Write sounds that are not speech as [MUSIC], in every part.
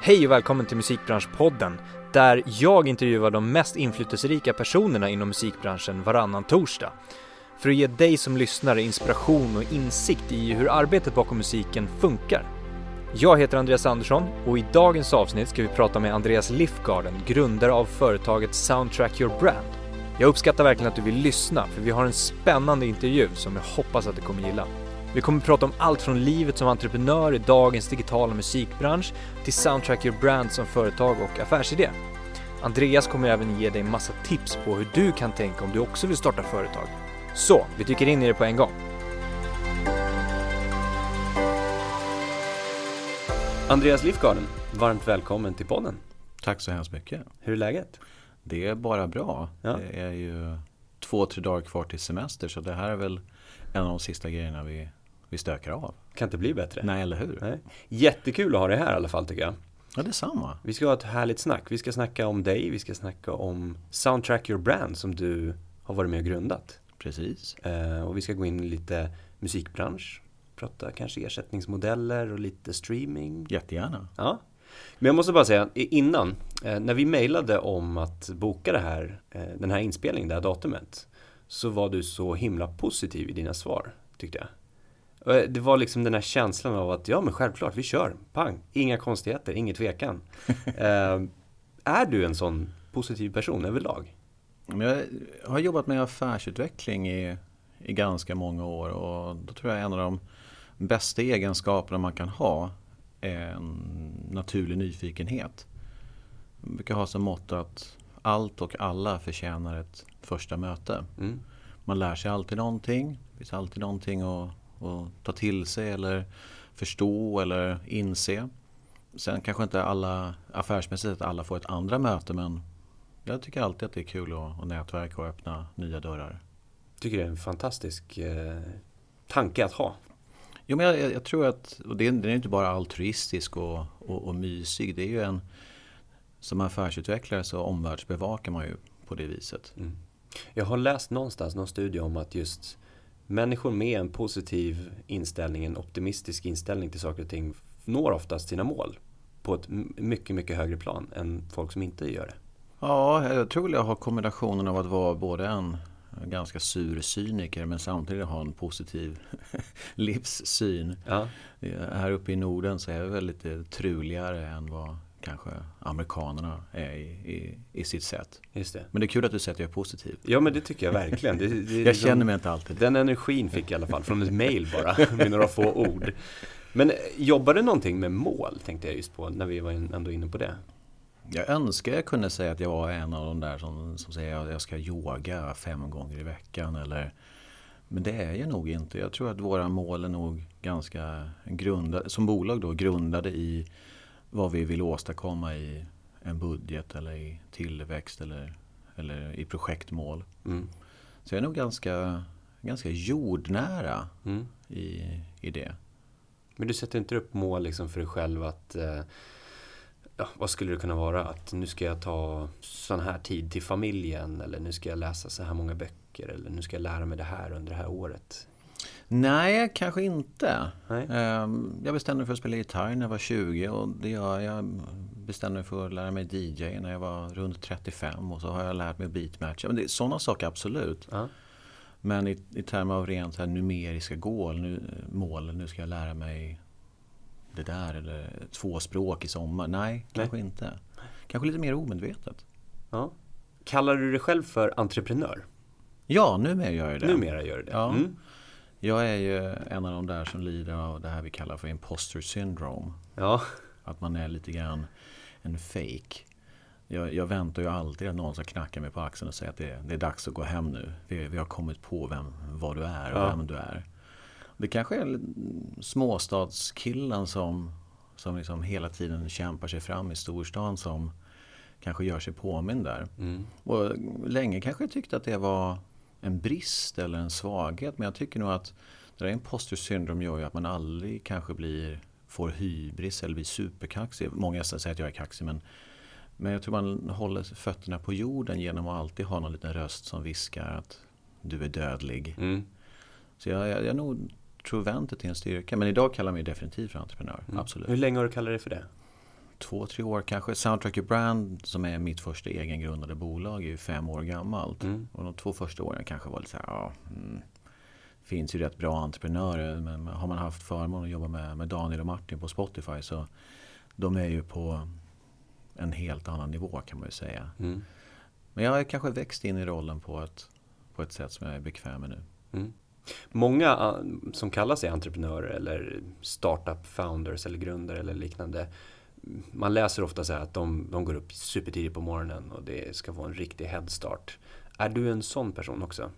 Hej och välkommen till Musikbranschpodden, där jag intervjuar de mest inflytelserika personerna inom musikbranschen varannan torsdag. För att ge dig som lyssnare inspiration och insikt i hur arbetet bakom musiken funkar. Jag heter Andreas Andersson och i dagens avsnitt ska vi prata med Andreas Lifgarden, grundare av företaget Soundtrack Your Brand. Jag uppskattar verkligen att du vill lyssna, för vi har en spännande intervju som jag hoppas att du kommer gilla. Vi kommer prata om allt från livet som entreprenör i dagens digitala musikbransch till Soundtrack Your Brand som företag och affärsidé. Andreas kommer även ge dig massa tips på hur du kan tänka om du också vill starta företag. Så, vi dyker in i det på en gång. Andreas Lifgarden, varmt välkommen till podden. Tack så hemskt mycket. Hur är läget? Det är bara bra. Ja. Det är ju två, tre dagar kvar till semester så det här är väl en av de sista grejerna vi, vi stökar av. Kan inte bli bättre. Nej, eller hur? Nej. Jättekul att ha dig här i alla fall tycker jag. Ja, det är samma. Vi ska ha ett härligt snack. Vi ska snacka om dig, vi ska snacka om Soundtrack Your Brand som du har varit med och grundat. Precis. Eh, och vi ska gå in i lite musikbransch, prata kanske ersättningsmodeller och lite streaming. Jättegärna. Ja. Men jag måste bara säga innan, eh, när vi mejlade om att boka det här, eh, den här inspelningen, det här datumet, så var du så himla positiv i dina svar, tyckte jag. Eh, Det var liksom den här känslan av att, ja men självklart, vi kör, pang, inga konstigheter, ingen tvekan. [LAUGHS] eh, är du en sån positiv person överlag? Jag har jobbat med affärsutveckling i, i ganska många år och då tror jag en av de bästa egenskaperna man kan ha är en naturlig nyfikenhet. Jag brukar ha som motto att allt och alla förtjänar ett första möte. Mm. Man lär sig alltid någonting. Det finns alltid någonting att, att ta till sig eller förstå eller inse. Sen kanske inte alla affärsmässigt alla får ett andra möte men jag tycker alltid att det är kul att, att nätverka och öppna nya dörrar. Tycker det är en fantastisk eh, tanke att ha. Jo, men jag, jag tror att, och det är, den är inte bara altruistisk och, och, och mysig. Det är ju en, som affärsutvecklare så omvärldsbevakar man ju på det viset. Mm. Jag har läst någonstans någon studie om att just människor med en positiv inställning, en optimistisk inställning till saker och ting når oftast sina mål på ett mycket, mycket högre plan än folk som inte gör det. Ja, jag tror jag har kombinationen av att vara både en ganska sur cyniker men samtidigt ha en positiv [LAUGHS] livssyn. Ja, Här uppe i Norden så är vi väl lite truligare än vad kanske amerikanerna är i, i, i sitt sätt. just det. Men det är kul att du säger att jag är positiv. Ja, men det tycker jag verkligen. Det, det, Jag känner mig inte alltid Den energin fick jag i alla fall från ett mail bara, [LAUGHS] med några få ord. Men eh, jobbar du någonting med mål, tänkte jag just på, när vi var ändå inne på det. Jag önskar jag kunde säga att jag var en av de där som, som säger att jag ska yoga fem gånger i veckan. Eller, men det är jag nog inte. Jag tror att våra mål är nog ganska grundade, som bolag då, grundade i vad vi vill åstadkomma i en budget eller i tillväxt eller, eller i projektmål. Mm. Så jag är nog ganska, ganska jordnära Mm. i, i det. Men du sätter inte upp mål liksom för dig själv att eh, ja, vad skulle det kunna vara? Att nu ska jag ta sån här tid till familjen eller nu ska jag läsa så här många böcker eller nu ska jag lära mig det här under det här året. Nej, kanske inte. Nej? Ehm, Jag bestämde mig för att spela gitarr när jag var 20 och det gör jag. bestämde mig för att lära mig DJ när jag var runt 35 och så har jag lärt mig beatmatcha. Men det är sådana saker absolut. Ja. Men i, i termer av rent här numeriska mål nu, mål, nu ska jag lära mig det där eller två språk i sommar. Nej, kanske inte. Kanske lite mer omedvetet. ja. Kallar du dig själv för entreprenör? Ja, numera gör jag det. Numera gör du det? Ja. Mm. Jag är ju en av de där som lider av det här vi kallar för imposter syndrome. Ja. Att man är lite grann en fake. Jag, jag väntar ju alltid att någon ska knacka mig på axeln och säga att det, det är dags att gå hem nu. Vi, vi har kommit på vem, vad du är och Ja. vem du är. Det kanske är småstadskillen som, som liksom hela tiden kämpar sig fram i storstan som kanske gör sig påmind där. Mm. Och länge kanske jag tyckte att det var en brist eller en svaghet. Men jag tycker nog att det där imposter syndrom gör ju att man aldrig kanske blir, får hybris eller blir superkaxig. Många säger att jag är kaxig men, men jag tror man håller fötterna på jorden genom att alltid ha någon liten röst som viskar att du är dödlig. Mm. Så jag, jag, jag nog tror vänt det till en styrka. Men idag kallar jag mig definitivt för entreprenör. Mm. Absolut. Hur länge har du kallat dig för det? Två, tre år kanske. Soundtracker Brand som är mitt första egengrundade bolag är ju fem år gammalt. Mm. Och de två första åren kanske var lite så här, ja, mm, finns ju rätt bra entreprenörer. Men har man haft förmånen att jobba med, med Daniel och Martin på Spotify så de är ju på en helt annan nivå kan man ju säga. Mm. Men jag har kanske växt in i rollen på ett, på ett sätt som jag är bekväm med nu. Mm. Många ah, som kallar sig entreprenörer eller startup founders eller grundare eller liknande. Man läser ofta så här att de, de går upp supertidigt på morgonen och det ska få en riktig headstart. Är du en sån person också?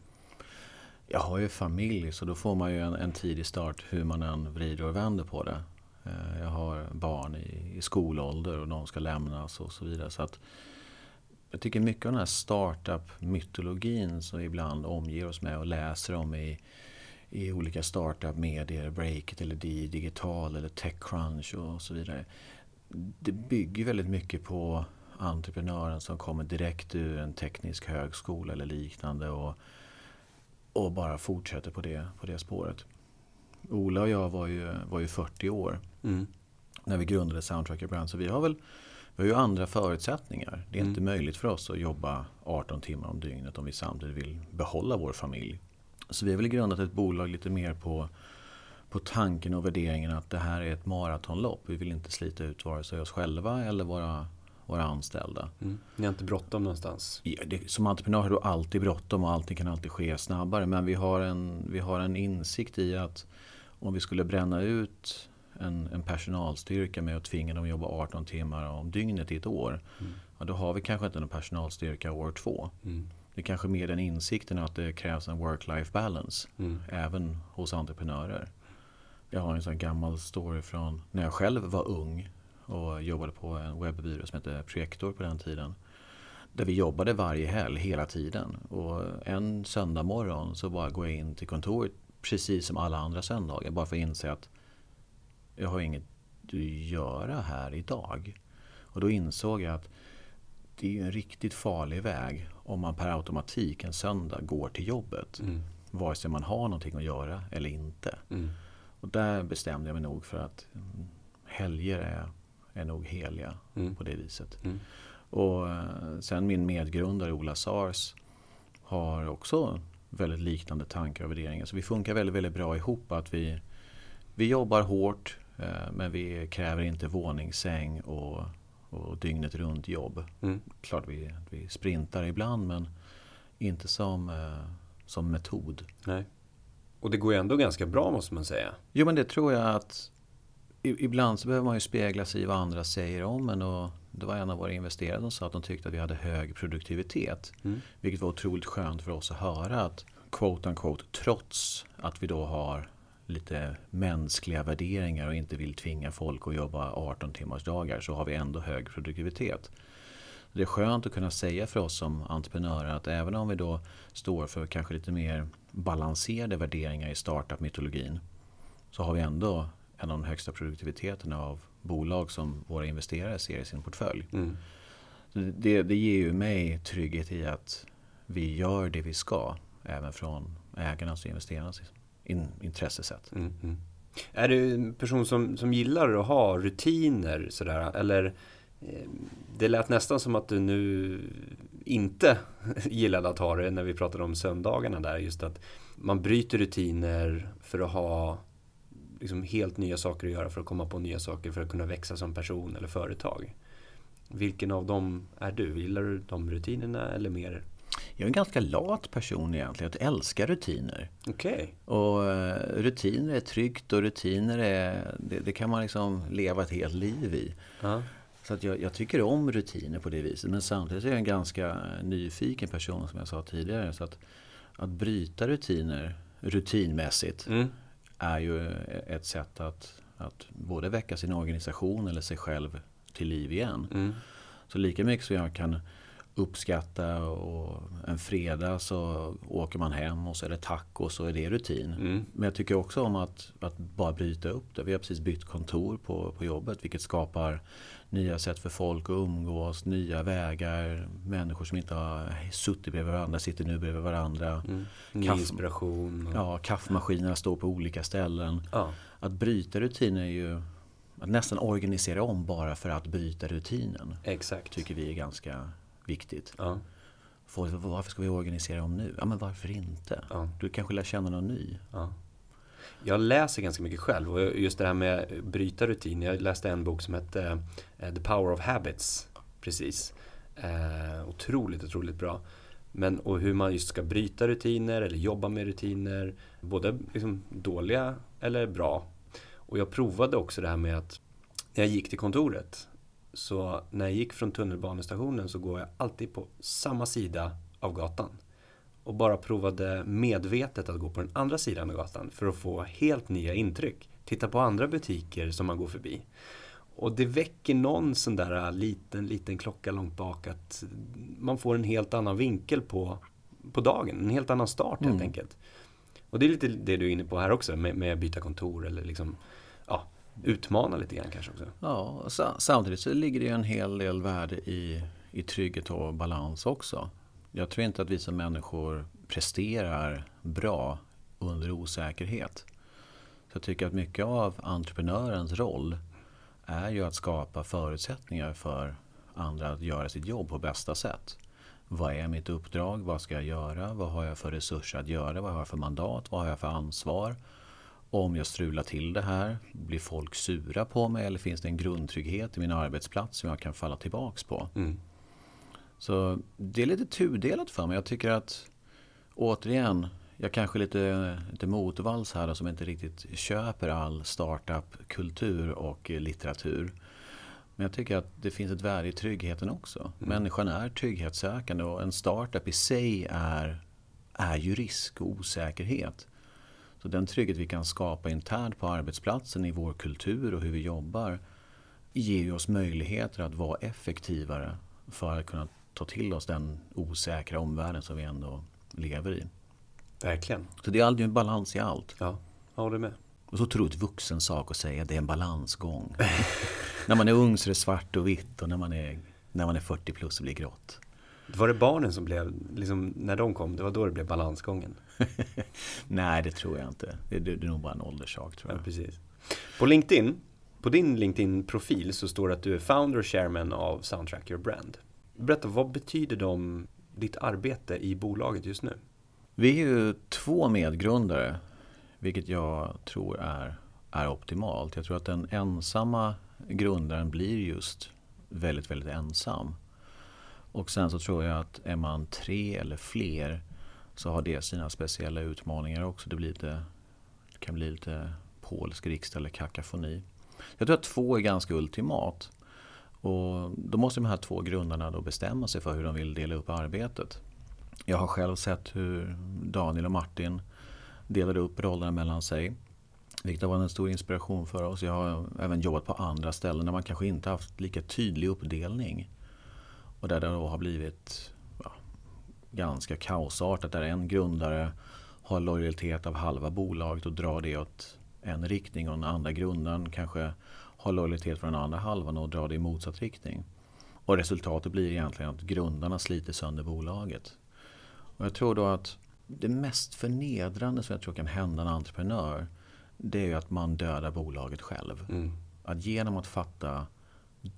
Jag har ju familj så då får man ju en, en tidig start hur man än vrider och vänder på det. Eh, jag har barn i, i skolålder och de ska lämnas och så vidare. Så att jag tycker mycket av den här startup-mytologin som vi ibland omger oss med och läser om i, i olika startup-medier, Breakit eller Digital eller Techcrunch och så vidare. Det bygger väldigt mycket på entreprenören som kommer direkt ur en teknisk högskola eller liknande och, och bara fortsätter på det, på det spåret. Ola och jag var ju, var ju 40 år mm. när vi grundade Soundtracker Brand så vi har väl vi har ju andra förutsättningar. Det är mm. inte möjligt för oss att jobba 18 timmar om dygnet om vi samtidigt vill behålla vår familj. Så vi har väl grundat ett bolag lite mer på, på tanken och värderingen att det här är ett maratonlopp. Vi vill inte slita ut vare sig oss själva eller våra, våra anställda. Mm. Ni har inte bråttom någonstans? Ja, det, som entreprenör har du alltid bråttom och allting kan alltid ske snabbare. Men vi har, en, vi har en insikt i att om vi skulle bränna ut en, en personalstyrka med att tvinga dem att jobba 18 timmar om dygnet i ett år. Mm. Ja, då har vi kanske inte en personalstyrka år två. Mm. Det är kanske mer den insikten att det krävs en work-life balance. Mm. Även hos entreprenörer. Jag har en sån gammal story från när jag själv var ung och jobbade på en webbyrå som hette Projektor på den tiden. Där vi jobbade varje helg hela tiden. Och en söndag morgon så bara går jag in till kontoret precis som alla andra söndagar. Bara för att inse att jag har inget att göra här idag. Och då insåg jag att det är en riktigt farlig väg om man per automatik en söndag går till jobbet. Mm. Vare sig man har någonting att göra eller inte. Mm. Och där bestämde jag mig nog för att mm, helger är, är nog heliga mm. på det viset. Mm. Och eh, sen min medgrundare Ola Sars har också väldigt liknande tankar och värderingar. Så vi funkar väldigt, väldigt bra ihop. att Vi, vi jobbar hårt eh, men vi kräver inte våningssäng och, och dygnet runt jobb. Mm. Klart vi, vi sprintar ibland men inte som, eh, som metod. Nej. Och det går ju ändå ganska bra måste man säga. Jo men det tror jag att Ibland så behöver man ju spegla sig i vad andra säger om en. Och det var en av våra investerare som sa att de tyckte att vi hade hög produktivitet. Mm. Vilket var otroligt skönt för oss att höra. att quote unquote, Trots att vi då har lite mänskliga värderingar och inte vill tvinga folk att jobba 18 timmars dagar så har vi ändå hög produktivitet. Det är skönt att kunna säga för oss som entreprenörer att även om vi då står för kanske lite mer balanserade värderingar i startup-mytologin så har vi ändå en av de högsta produktiviteterna av bolag som våra investerare ser i sin portfölj. Mm. Det, det ger ju mig trygghet i att vi gör det vi ska även från ägarnas och investerarnas in, intressesätt. Mm, mm. Är du en person som, som gillar att ha rutiner sådär? Eller eh, det lät nästan som att du nu inte [LAUGHS] gillade att ha det när vi pratade om söndagarna där. Just att man bryter rutiner för att ha liksom helt nya saker att göra för att komma på nya saker för att kunna växa som person eller företag. Vilken av dem är du? Gillar du de rutinerna eller mer? Jag är en ganska lat person egentligen. Jag älskar rutiner. Okay. Och uh, rutiner är tryggt och rutiner är, det, det, kan man liksom leva ett helt liv i. Uh. Så att jag, jag, tycker om rutiner på det viset. Men samtidigt är jag en ganska nyfiken person som jag sa tidigare. Så att, att bryta rutiner rutinmässigt mm är ju ett sätt att, att både väcka sin organisation eller sig själv till liv igen. Mm. Så lika mycket som jag kan uppskatta och en fredag så åker man hem och så är det tacos och är det rutin. Mm. Men jag tycker också om att, att bara bryta upp det. Vi har precis bytt kontor på, på jobbet vilket skapar nya sätt för folk att umgås, nya vägar. Människor som inte har suttit bredvid varandra sitter nu bredvid varandra. Mm. Ny Kaff inspiration. Ja, kaffemaskinerna står på olika ställen. Ja. Att bryta rutiner är ju att nästan organisera om bara för att bryta rutinen. Exakt. Tycker vi är ganska viktigt. Ja. Folk, varför ska vi organisera om nu? Ja, men varför inte? Ja. Du kanske lär känna någon ny. Ja. Jag läser ganska mycket själv och just det här med bryta rutin. Jag läste en bok som hette eh, The Power of Habits. Precis. Eh, otroligt, otroligt bra. Men och hur man just ska bryta rutiner eller jobba med rutiner. Både liksom dåliga eller bra. Och jag provade också det här med att när jag gick till kontoret. Så när jag gick från tunnelbanestationen så går jag alltid på samma sida av gatan och bara provade medvetet att gå på den andra sidan av gatan för att få helt nya intryck. Titta på andra butiker som man går förbi. Och det väcker någon sån där liten, liten klocka långt bak att man får en helt annan vinkel på, på dagen. En helt annan start helt Mm. enkelt. Och det är lite det du är inne på här också med, med byta kontor eller liksom ja, utmana lite grann kanske också. Ja, sa- samtidigt så ligger det en hel del värde i, i trygghet och balans också. Jag tror inte att vi som människor presterar bra under osäkerhet. Så jag tycker att mycket av entreprenörens roll är ju att skapa förutsättningar för andra att göra sitt jobb på bästa sätt. Vad är mitt uppdrag? Vad ska jag göra? Vad har jag för resurser att göra? Vad har jag för mandat? Vad har jag för ansvar? Om jag strular till det här, blir folk sura på mig eller finns det en grundtrygghet i min arbetsplats som jag kan falla tillbaks på? Mm. Så det är lite tudelat för mig. Jag tycker att återigen, jag kanske är lite, lite motvalls här då, som inte riktigt köper all startup-kultur och litteratur. Men jag tycker att det finns ett värde i tryggheten också. Människan är trygghetssökande och en startup i sig är, är ju risk och osäkerhet. Så den trygghet vi kan skapa internt på arbetsplatsen i vår kultur och hur vi jobbar ger ju oss möjligheter att vara effektivare för att kunna ta till oss den osäkra omvärlden som vi ändå lever i. Verkligen. Så det är alltid en balans i allt. Ja, jag håller med. Och så otroligt vuxen sak att säga, det är en balansgång. [LAUGHS] när man är ung så är det svart och vitt och när man är, när man är 40 plus så blir det grått. Var det barnen som blev, liksom, när de kom, det var då det blev balansgången? [LAUGHS] Nej, det tror jag inte. Det, det, det är nog bara en ålderssak tror Ja, jag. precis. På LinkedIn, på din LinkedIn-profil så står det att du är founder och chairman av Soundtrack Your Brand. Berätta, vad betyder de, ditt arbete i bolaget just nu? Vi är ju två medgrundare, vilket jag tror är, är optimalt. Jag tror att den ensamma grundaren blir just väldigt, väldigt ensam. Och sen så tror jag att är man tre eller fler så har det sina speciella utmaningar också. Det, blir lite, det kan bli lite polsk riksdag eller kakafoni. Jag tror att två är ganska ultimat. Och då måste de här två grundarna då bestämma sig för hur de vill dela upp arbetet. Jag har själv sett hur Daniel och Martin delade upp rollerna mellan sig. Vilket har varit en stor inspiration för oss. Jag har även jobbat på andra ställen där man kanske inte haft lika tydlig uppdelning. Och där det då har blivit ja, ganska kaosartat. Där en grundare har lojalitet av halva bolaget och drar det åt en riktning och den andra grundaren kanske har lojalitet från den andra halvan och drar det i motsatt riktning. Och resultatet blir egentligen att grundarna sliter sönder bolaget. Och jag tror då att det mest förnedrande som jag tror kan hända en entreprenör det är ju att man dödar bolaget själv. Mm. Att genom att fatta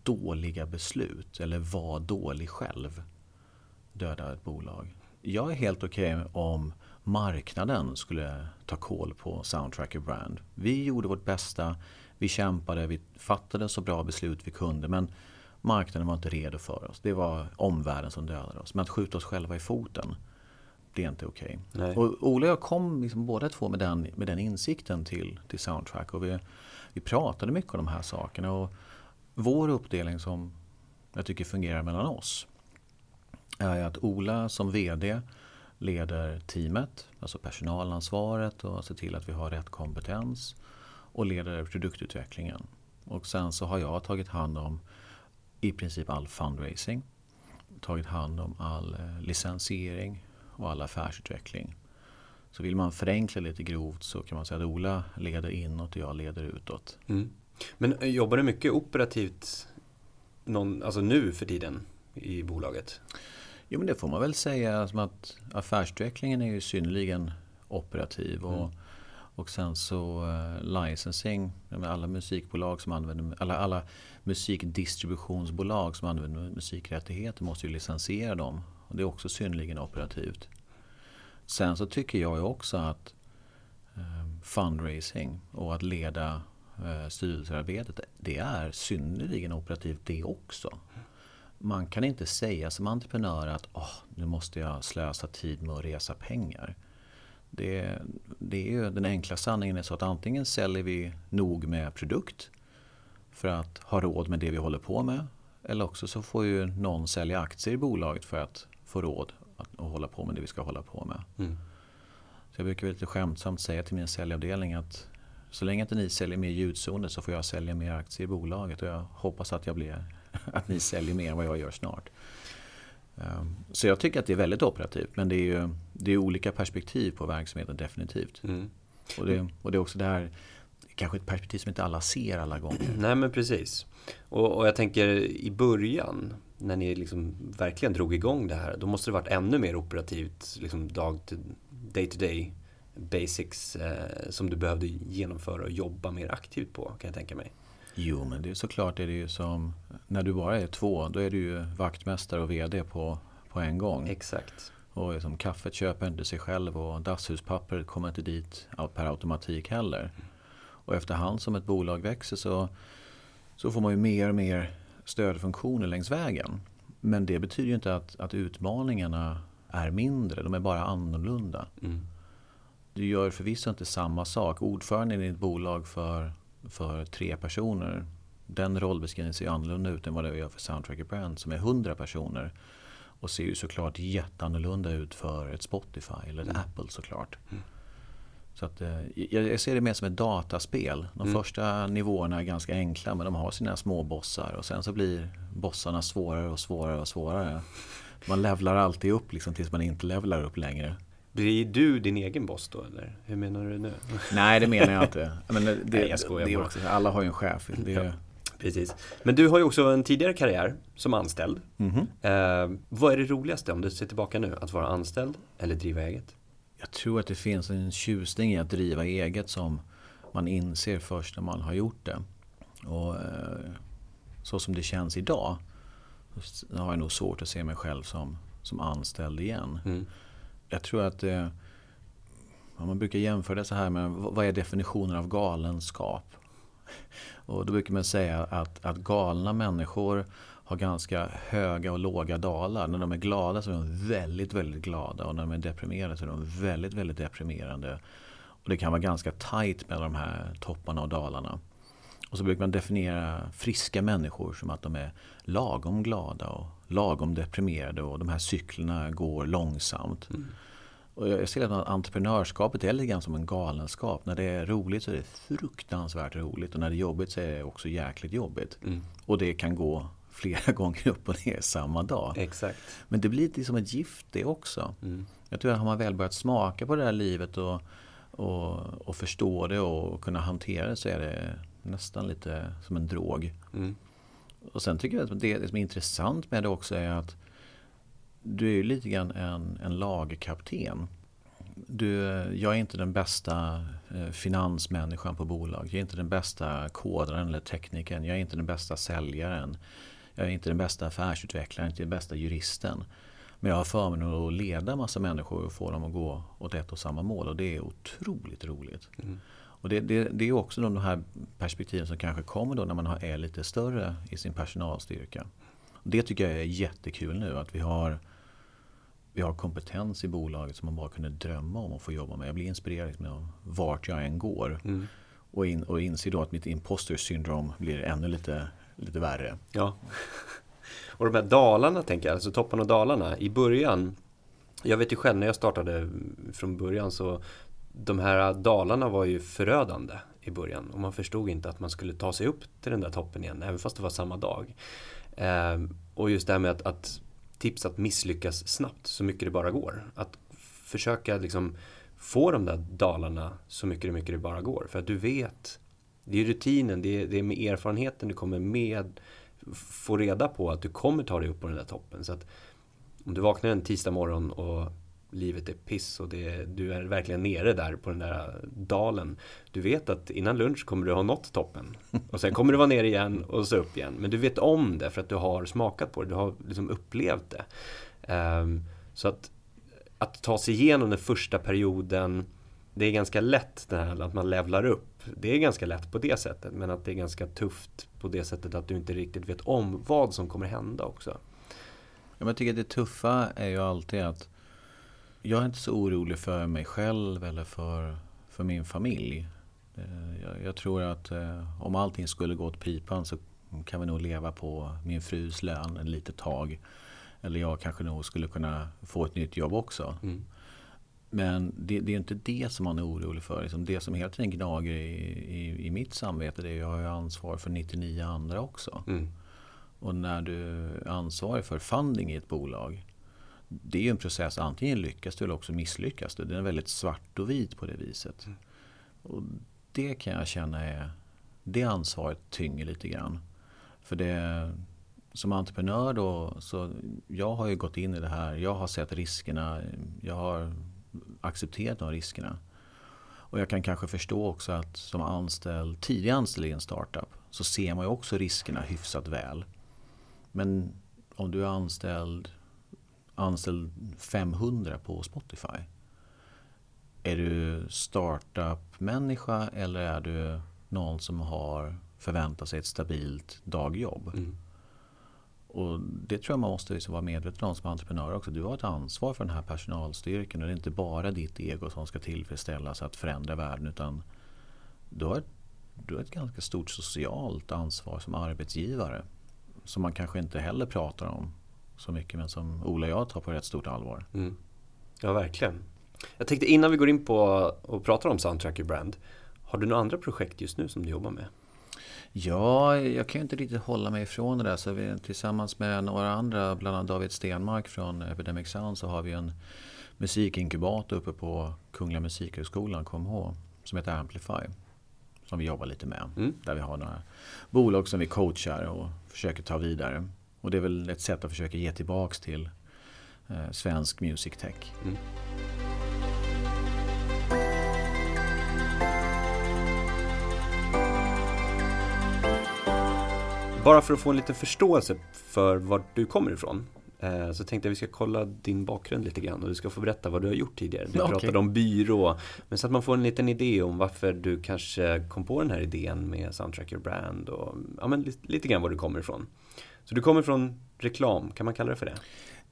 dåliga beslut eller vara dålig själv döda ett bolag. Jag är helt okej om marknaden skulle ta koll på Soundtracker Brand. Vi gjorde vårt bästa, vi kämpade, vi fattade så bra beslut vi kunde men marknaden var inte redo för oss. Det var omvärlden som dödade oss. Men att skjuta oss själva i foten, det är inte okej. Nej. Och Ola och jag kom liksom båda två med den, med den insikten till, till Soundtrack. Och vi, vi pratade mycket om de här sakerna. Och vår uppdelning som jag tycker fungerar mellan oss är att Ola som VD leder teamet, alltså personalansvaret och ser till att vi har rätt kompetens och leder produktutvecklingen. Och sen så har jag tagit hand om i princip all fundraising, tagit hand om all eh, licensiering och all affärsutveckling. Så vill man förenkla lite grovt så kan man säga att Ola leder inåt och jag leder utåt. Mm. Men eh, jobbar du mycket operativt någon, alltså nu för tiden i bolaget? Jo men det får man väl säga som att affärsutvecklingen är ju synnerligen operativ. Och, Mm. Och sen så uh, licensing, alla musikbolag som använder, alla, alla musikdistributionsbolag som använder musikrättigheter måste ju licensiera dem. Och det är också synnerligen operativt. Sen så tycker jag ju också att uh, fundraising och att leda uh, styrelsearbetet, det är synnerligen operativt det också. Man kan inte säga som entreprenör att oh, nu måste jag slösa tid med att resa pengar. Det, det är ju den enkla sanningen är så att antingen säljer vi nog med produkt för att ha råd med det vi håller på med. Eller också så får ju någon sälja aktier i bolaget för att få råd att, att hålla på med det vi ska hålla på med. Mm. Så jag brukar lite skämtsamt säga till min säljavdelning att så länge inte ni säljer mer ljudzoner så får jag sälja mer aktier i bolaget och jag hoppas att, jag blir, att ni säljer mer än vad jag gör snart. Ehm, så jag tycker att det är väldigt operativt men det är ju det är olika perspektiv på verksamheten definitivt. Mm. Och, det, och det är också det här kanske ett perspektiv som inte alla ser alla gånger. [CLEARS THROAT] Nej men precis. Och, och jag tänker i början när ni liksom verkligen drog igång det här då måste det varit ännu mer operativt liksom dag till, day to day basics eh, som du behövde genomföra och jobba mer aktivt på kan jag tänka mig. Jo, men det är såklart är det ju som när du bara är två, då är du ju vaktmästare och VD på, på en gång. Exakt. Och liksom, kaffet köper inte sig själv och dasshuspappret kommer inte dit per automatik heller. Och efterhand som ett bolag växer så, så får man ju mer och mer stödfunktioner längs vägen. Men det betyder ju inte att, att utmaningarna är mindre, de är bara annorlunda. Mm. Du gör förvisso inte samma sak. Ordföranden i ett bolag för för tre personer. Den rollbeskrivningen ser annorlunda ut än vad det gör för Soundtracker Brand som är 100 personer. Och ser ju såklart jätteannorlunda ut för ett Spotify eller ett mm. Apple såklart. Mm. Så att, eh, jag ser det mer som ett dataspel. De mm. första nivåerna är ganska enkla men de har sina små bossar och sen så blir bossarna svårare och svårare och svårare. Man levlar alltid upp liksom tills man inte levlar upp längre. Blir du din egen boss då eller? Hur menar du nu? [LAUGHS] Nej det menar jag inte. [LAUGHS] Men det, Nej, jag skojar det bara. Också, alla har ju en chef. Det ja, precis. Men du har ju också en tidigare karriär som anställd. Mm -hmm. eh, vad är det roligaste om du ser tillbaka nu? Att vara anställd eller driva eget? Jag tror att det finns en tjusning i att driva eget som man inser först när man har gjort det. Och eh, så som det känns idag har jag nog svårt att se mig själv som, som anställd igen. Mm jag tror att eh, man brukar jämföra det så här med vad är definitionen av galenskap? [LAUGHS] Och då brukar man säga att, att galna människor har ganska höga och låga dalar. När de är glada så är de väldigt, väldigt glada och när de är deprimerade så är de väldigt, väldigt deprimerande. Och det kan vara ganska tajt med de här topparna och dalarna. Och så brukar man definiera friska människor som att de är lagom glada och lagom deprimerade och de här cyklerna går långsamt. Mm. Och jag ser att entreprenörskapet är lite grann som en galenskap. När det är roligt så är det fruktansvärt roligt och när det är jobbigt så är det också jäkligt jobbigt. Mm. Och det kan gå flera [LAUGHS] gånger upp och ner samma dag. Exakt. Men det blir lite som ett gift det också. Mm. Jag tror att har man väl börjat smaka på det här livet och, och, och förstå det och kunna hantera det så är det nästan lite som en drog. Mm. Och sen tycker jag att det, det som är intressant med det också är att du är ju lite grann en, en lagkapten. Du, jag är inte den bästa eh, finansmänniskan på bolag. Jag är inte den bästa kodaren eller teknikern. Jag är inte den bästa säljaren. Jag är inte den bästa affärsutvecklaren, inte den bästa juristen. Men jag har förmånen att leda massa människor och få dem att gå åt ett och samma mål och det är otroligt roligt. Mm. Och det, det, det, är också de här perspektiven som kanske kommer då när man är lite större i sin personalstyrka. Det tycker jag är jättekul nu att vi har vi har kompetens i bolaget som man bara kunde drömma om att få jobba med. Jag blir inspirerad med vart jag än går. Mm. Och, in, och inser då att mitt imposter syndrom blir ännu lite, lite värre. Ja. [LAUGHS] Och de här dalarna tänker jag, alltså topparna och dalarna. I början, jag vet ju själv när jag startade från början så de här dalarna var ju förödande i början. Och man förstod inte att man skulle ta sig upp till den där toppen igen, även fast det var samma dag. Eh, och just det här med att, att tips att misslyckas snabbt så mycket det bara går. Att försöka liksom få de där dalarna så mycket det, mycket det bara går. För att du vet, det är rutinen, det är, det är med erfarenheten du kommer med få reda på att du kommer ta dig upp på den där toppen. Så att om du vaknar en tisdag morgon och livet är piss och det, du är verkligen nere där på den där dalen. Du vet att innan lunch kommer du ha nått toppen. Och sen kommer du vara nere igen och så upp igen. Men du vet om det för att du har smakat på det, du har liksom upplevt det. Um, så att, att ta sig igenom den första perioden det är ganska lätt det här att man levlar upp. Det är ganska lätt på det sättet men att det är ganska tufft på det sättet att du inte riktigt vet om vad som kommer hända också. Jag tycker att det tuffa är ju alltid att jag är inte så orolig för mig själv eller för, för min familj. Eh, jag, jag tror att eh, om allting skulle gå åt pipan så kan vi nog leva på min frus lön ett litet tag. Eller jag kanske nog skulle kunna få ett nytt jobb också. Mm. Men det, det, är inte det som man är orolig för. Liksom det som hela tiden gnager i, i, i mitt samvete det är att jag har ansvar för 99 andra också. Mm. Och när du är ansvarig för funding i ett bolag det är ju en process, antingen lyckas du eller också misslyckas du. Den är väldigt svart och vit på det viset. Mm. Och det kan jag känna är, det ansvaret tynger lite grann. För det, som entreprenör då, så jag har ju gått in i det här, jag har sett riskerna, jag har accepterat de riskerna. Och jag kan kanske förstå också att som anställd, tidig anställd i en startup så ser man ju också riskerna hyfsat väl. Men om du är anställd, anställd 500 på Spotify. Är du startup-människa eller är du någon som har förväntat sig ett stabilt dagjobb? Mm. Och det tror jag man måste liksom vara medveten om som entreprenör också. Du har ett ansvar för den här personalstyrkan och det är inte bara ditt ego som ska tillfredsställas att förändra världen utan du har, ett, du har ett ganska stort socialt ansvar som arbetsgivare som man kanske inte heller pratar om så mycket men som Ola och jag tar på rätt stort allvar. Mm. Ja, verkligen. Jag tänkte innan vi går in på och pratar om Soundtracker Brand. Har du några andra projekt just nu som du jobbar med? Ja, jag kan ju inte riktigt hålla mig ifrån det där. Så vi, tillsammans med några andra, bland annat David Stenmark från Epidemic Sound, så har vi en musikinkubator uppe på Kungliga Musikhögskolan, KMH, som heter Amplify. Som vi jobbar lite med. Mm. Där vi har några bolag som vi coachar och försöker ta vidare. Och det är väl ett sätt att försöka ge tillbaks till eh, svensk music tech. Mm. Bara för att få en liten förståelse för var du kommer ifrån. Eh, så tänkte jag att vi ska kolla din bakgrund lite grann och du ska få berätta vad du har gjort tidigare. Du [LAUGHS] okay. pratade om byrå. Men så att man får en liten idé om varför du kanske kom på den här idén med Soundtracker Brand och ja, men lite, lite grann var du kommer ifrån. Så du kommer från reklam, kan man kalla det för det?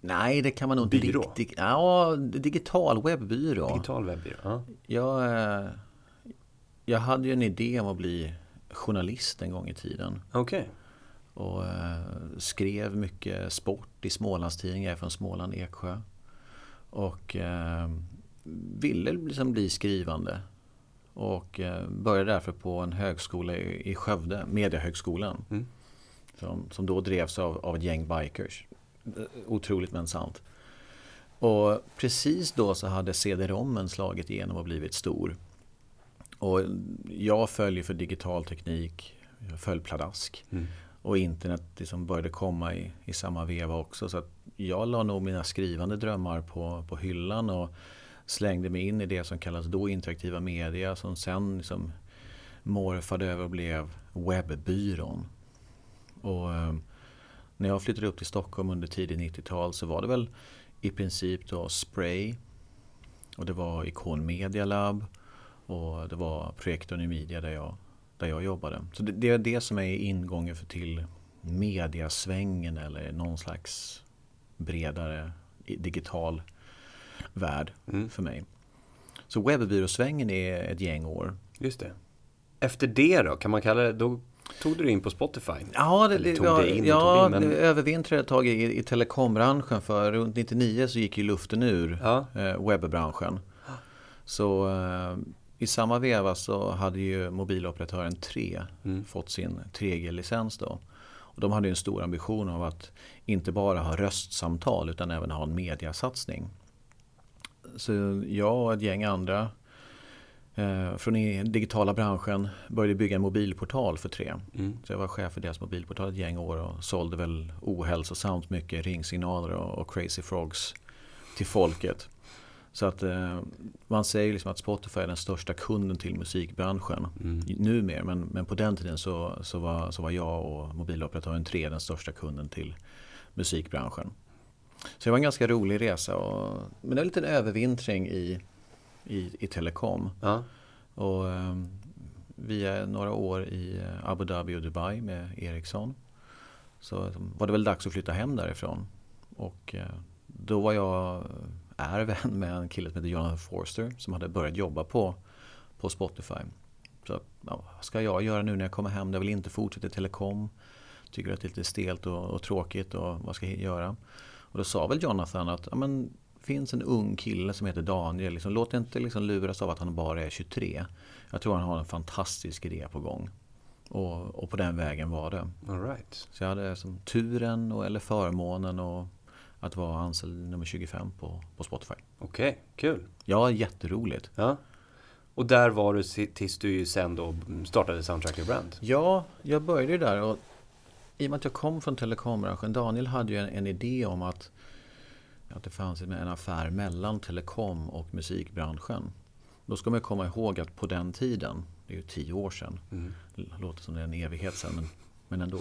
Nej, det kan man nog inte riktigt. Ja, digital webbyrå. Digital webbyrå, ja. Jag, eh, jag hade ju en idé om att bli journalist en gång i tiden. Okej. Okay. Och eh, skrev mycket sport i Smålandstidningar från Småland, Eksjö. Och eh, ville liksom bli skrivande. Och började därför på en högskola i, Skövde, Mediahögskolan. Mm. Som, som då drevs av, av ett gäng bikers. Otroligt men sant. Och precis då så hade CD-rommen slagit igenom och blivit stor. Och jag följer för digital teknik, jag föll pladask. Mm. Och internet liksom började komma i, i samma veva också. Så jag la nog mina skrivande drömmar på, på hyllan och slängde mig in i det som kallas då interaktiva media som sen liksom morfade över och blev webbyrån. Och, eh, när jag flyttade upp till Stockholm under tidigt 90-tal så var det väl i princip då Spray och det var Ikon Media Lab och det var Projektor New Media där jag där jag jobbade. Så det, det är det som är ingången för till mediasvängen eller någon slags bredare digital värld mm. för mig. Så webbyråsvängen är ett gäng år. Just det. Efter det då, kan man kalla det, då tog du in på Spotify? Ja, det, det, ja, in, ja in, men... övervintrade ett tag i, i telekombranschen för runt 99 så gick ju luften ur ja. eh, webbranschen. Så eh, i samma veva så hade ju mobiloperatören 3 mm. fått sin 3G-licens då. Och de hade en stor ambition av att inte bara ha röstsamtal utan även ha en mediasatsning. Så jag och ett gäng andra från den digitala branschen började bygga en mobilportal för 3. Mm. Så jag var chef för deras mobilportal ett gäng år och sålde väl ohälsosamt mycket ringsignaler och, och crazy frogs till folket. Så att eh, man säger liksom att Spotify är den största kunden till musikbranschen Mm. numera. Men, men på den tiden så, så, var, så var jag och mobiloperatören 3 den största kunden till musikbranschen. Så det var en ganska rolig resa. Och, men det var en liten övervintring i, i, i telekom. Ja. Och eh, via några år i eh, Abu Dhabi och Dubai med Ericsson. Så var det väl dags att flytta hem därifrån. Och eh, då var jag, är vän med en kille som heter Jonathan Forster som hade börjat jobba på, på Spotify. Så ja, vad ska jag göra nu när jag kommer hem? Jag vill inte fortsätta i telekom. Tycker att det är lite stelt och, och tråkigt och vad ska jag göra? Och då sa väl Jonathan att ja, men, finns en ung kille som heter Daniel. Liksom, låt inte liksom luras av att han bara är 23. Jag tror han har en fantastisk idé på gång. Och, och på den vägen var det. All right. Så jag hade som turen och, eller förmånen och att vara anställd nummer 25 på, på Spotify. Okej, kul. Ja, jätteroligt. Ja. Och där var du tills du sen då startade Soundtracker Brand. Ja, jag började ju där och i och med att jag kom från telekombranschen. Daniel hade ju en, en idé om att, att det fanns en affär mellan telekom och musikbranschen. Då ska man komma ihåg att på den tiden, det är ju tio år sedan, Mm. låter som det är en evighet sedan men, men ändå.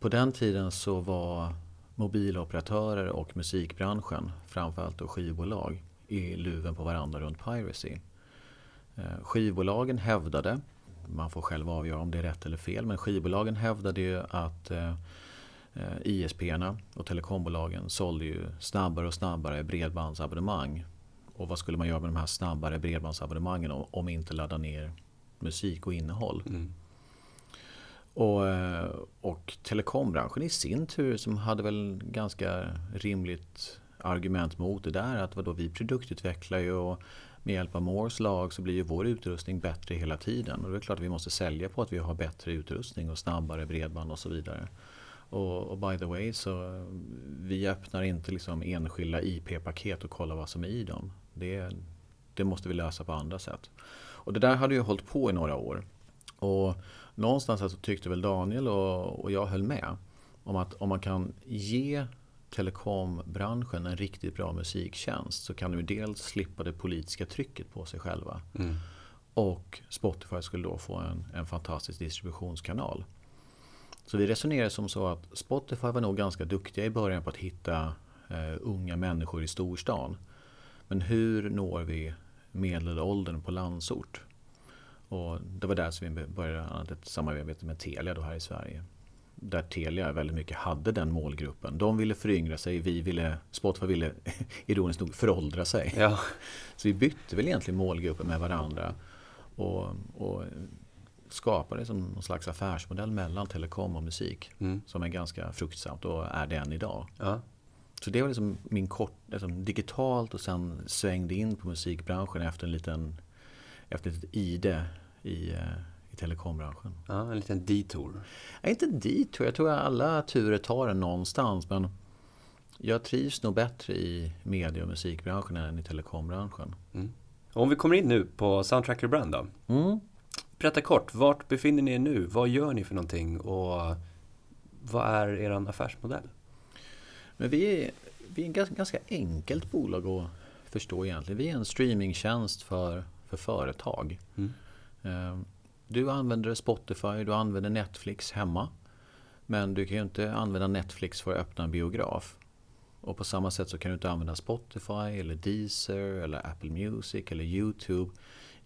På den tiden så var mobiloperatörer och musikbranschen, framförallt då skivbolag, i luven på varandra runt piracy. Eh, Skivbolagen hävdade, man får själv avgöra om det är rätt eller fel, men skivbolagen hävdade ju att eh, ISP-erna och telekombolagen sålde ju snabbare och snabbare bredbandsabonnemang. Och vad skulle man göra med de här snabbare bredbandsabonnemangen om, om inte ladda ner musik och innehåll? Mm. Och, eh, och telekombranschen i sin tur som hade väl ganska rimligt argument mot det där. Att vadå, vi produktutvecklar ju och med hjälp av Moores lag så blir ju vår utrustning bättre hela tiden. Och det är klart att vi måste sälja på att vi har bättre utrustning och snabbare bredband och så vidare. Och, och by the way så vi öppnar inte liksom enskilda IP-paket och kollar vad som är i dem. Det, det måste vi lösa på andra sätt. Och det där hade ju hållit på i några år. Och någonstans så tyckte väl Daniel och, och jag höll med om att om man kan ge telekombranschen en riktigt bra musiktjänst så kan de ju dels slippa det politiska trycket på sig själva. Mm. Och Spotify skulle då få en, en fantastisk distributionskanal. Så vi resonerade som så att Spotify var nog ganska duktiga i början på att hitta eh, unga människor i storstan. Men hur når vi medelåldern på landsort? Och det var där som vi började ett samarbete med Telia då här i Sverige. Där Telia väldigt mycket hade den målgruppen. De ville föryngra sig, vi ville, Spotify ville [LAUGHS] ironiskt nog föråldra sig. Ja. Så vi bytte väl egentligen målgrupper med varandra. Och, och skapade som någon slags affärsmodell mellan telekom och musik. Mm. Som är ganska fruktsamt och är det än idag. ja. Så det var liksom min kort, liksom digitalt och sen svängde in på musikbranschen efter en liten, efter ett ide i, eh, i telekombranschen. Ja, en liten detour. Nej, inte dit tror jag. Tror att alla turer tar en någonstans. Men jag trivs nog bättre i medie och musikbranschen än i telekombranschen. Mm. Om vi kommer in nu på Soundtracker Brand då. Mm. Berätta kort, vart befinner ni er nu? Vad gör ni för någonting? Och vad är er affärsmodell? Men vi är, vi är ett ganska, ganska enkelt bolag att förstå egentligen. Vi är en streamingtjänst för, för företag. Mm. Eh, Du använder Spotify, du använder Netflix hemma. Men du kan ju inte använda Netflix för att öppna en biograf. Och på samma sätt så kan du inte använda Spotify eller Deezer eller Apple Music eller YouTube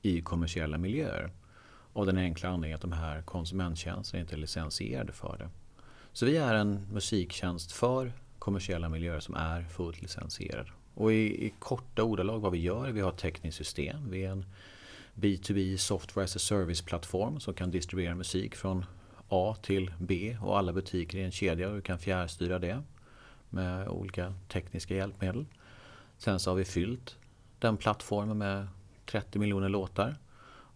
i kommersiella miljöer. Av den enkla anledningen att de här konsumenttjänsterna inte är licensierade för det. Så vi är en musiktjänst för kommersiella miljöer som är fullt licensierad. Och i, i korta ordalag vad vi gör, vi har ett tekniskt system. Vi är en B2B Software as a Service-plattform som kan distribuera musik från A till B och alla butiker i en kedja och du kan fjärrstyra det med olika tekniska hjälpmedel. Sen så har vi fyllt den plattformen med 30 miljoner låtar.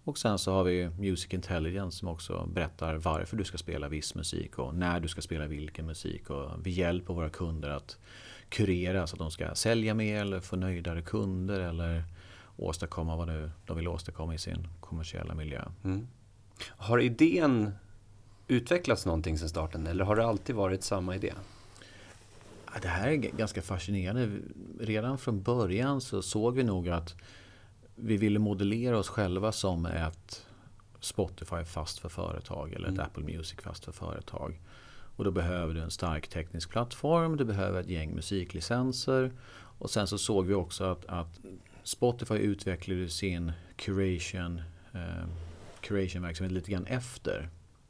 Och sen så har vi Music Intelligence som också berättar varför du ska spela viss musik och när du ska spela vilken musik. Och vi hjälper våra kunder att kurera så att de ska sälja mer eller få nöjdare kunder eller åstadkomma vad nu de vill åstadkomma i sin kommersiella miljö. Mm. Har idén utvecklats någonting sedan starten eller har det alltid varit samma idé? det här är ganska fascinerande. Redan från början så såg vi nog att vi ville modellera oss själva som ett Spotify fast för företag eller ett mm. Apple Music fast för företag. Och då behöver du en stark teknisk plattform, du behöver ett gäng musiklicenser. Och sen så såg vi också att, att Spotify utvecklade sin curation, eh, curation-verksamhet lite grann efter.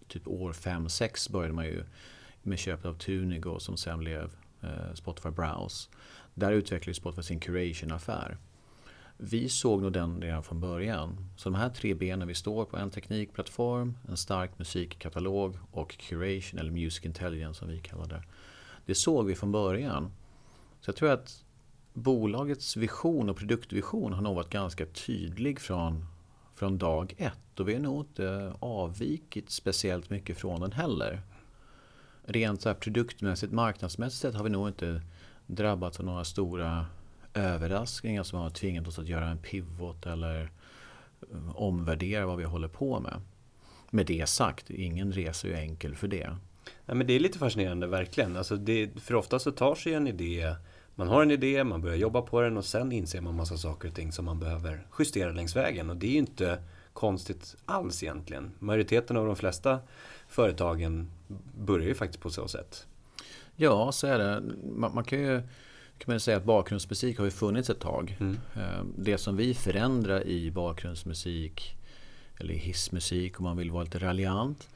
Typ år 5-6 började man ju med köpet av Tunigo som sen blev eh, Spotify Browse. Där utvecklade Spotify sin curation-affär. Vi såg nog den redan från början. Så de här tre benen vi står på, en teknikplattform, en stark musikkatalog och curation eller music intelligence som vi kallar det. Det såg vi från början. Så jag tror att bolagets vision och produktvision har nog varit ganska tydlig från, från dag ett. Och vi har nog inte avvikit speciellt mycket från den heller. Rent så produktmässigt, marknadsmässigt har vi nog inte drabbats av några stora överraskningar som har tvingat oss att göra en pivot eller eh, omvärdera vad vi håller på med. Med det sagt, ingen resa är enkel för det. Ja, men det är lite fascinerande verkligen. Alltså det, för ofta så tar sig en idé man har en idé, man börjar jobba på den och sen inser man massa saker och ting som man behöver justera längs vägen. Och det är ju inte konstigt alls egentligen. Majoriteten av de flesta företagen börjar ju faktiskt på så sätt. Ja, så är det. Man, man kan ju kan man säga att bakgrundsmusik har ju funnits ett tag. Mm. Eh, det som vi förändrar i bakgrundsmusik eller i hissmusik om man vill vara lite raljant.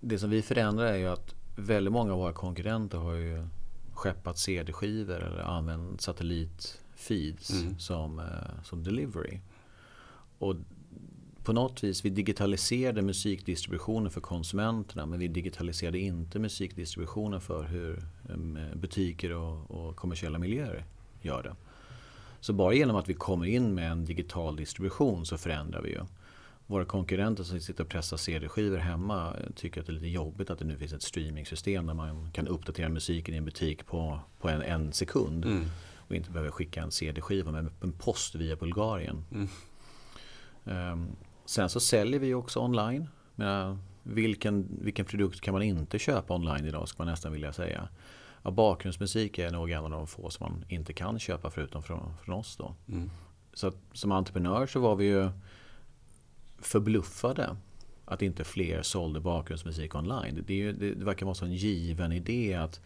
Det som vi förändrar är ju att väldigt många av våra konkurrenter har ju skeppat CD-skivor eller använt satellitfeeds mm. som, eh, som delivery. Och på något vis, vi digitaliserade musikdistributionen för konsumenterna men vi digitaliserade inte musikdistributionen för hur butiker och, och kommersiella miljöer gör det. Så bara genom att vi kommer in med en digital distribution så förändrar vi ju. Våra konkurrenter som sitter och pressar CD-skivor hemma tycker att det är lite jobbigt att det nu finns ett streamingsystem där man kan uppdatera musiken i en butik på, på en, en sekund. Mm. Och inte behöver skicka en CD-skiva med en post via Bulgarien. Mm. Um, Sen så säljer vi också online. Men vilken, vilken produkt kan man inte köpa online idag ska man nästan vilja säga. Ja, bakgrundsmusik är nog en av de få som man inte kan köpa förutom från, från oss. Då. Mm. Så att, som entreprenör så var vi ju förbluffade att inte fler sålde bakgrundsmusik online. Det, är, det, det verkar vara en given idé att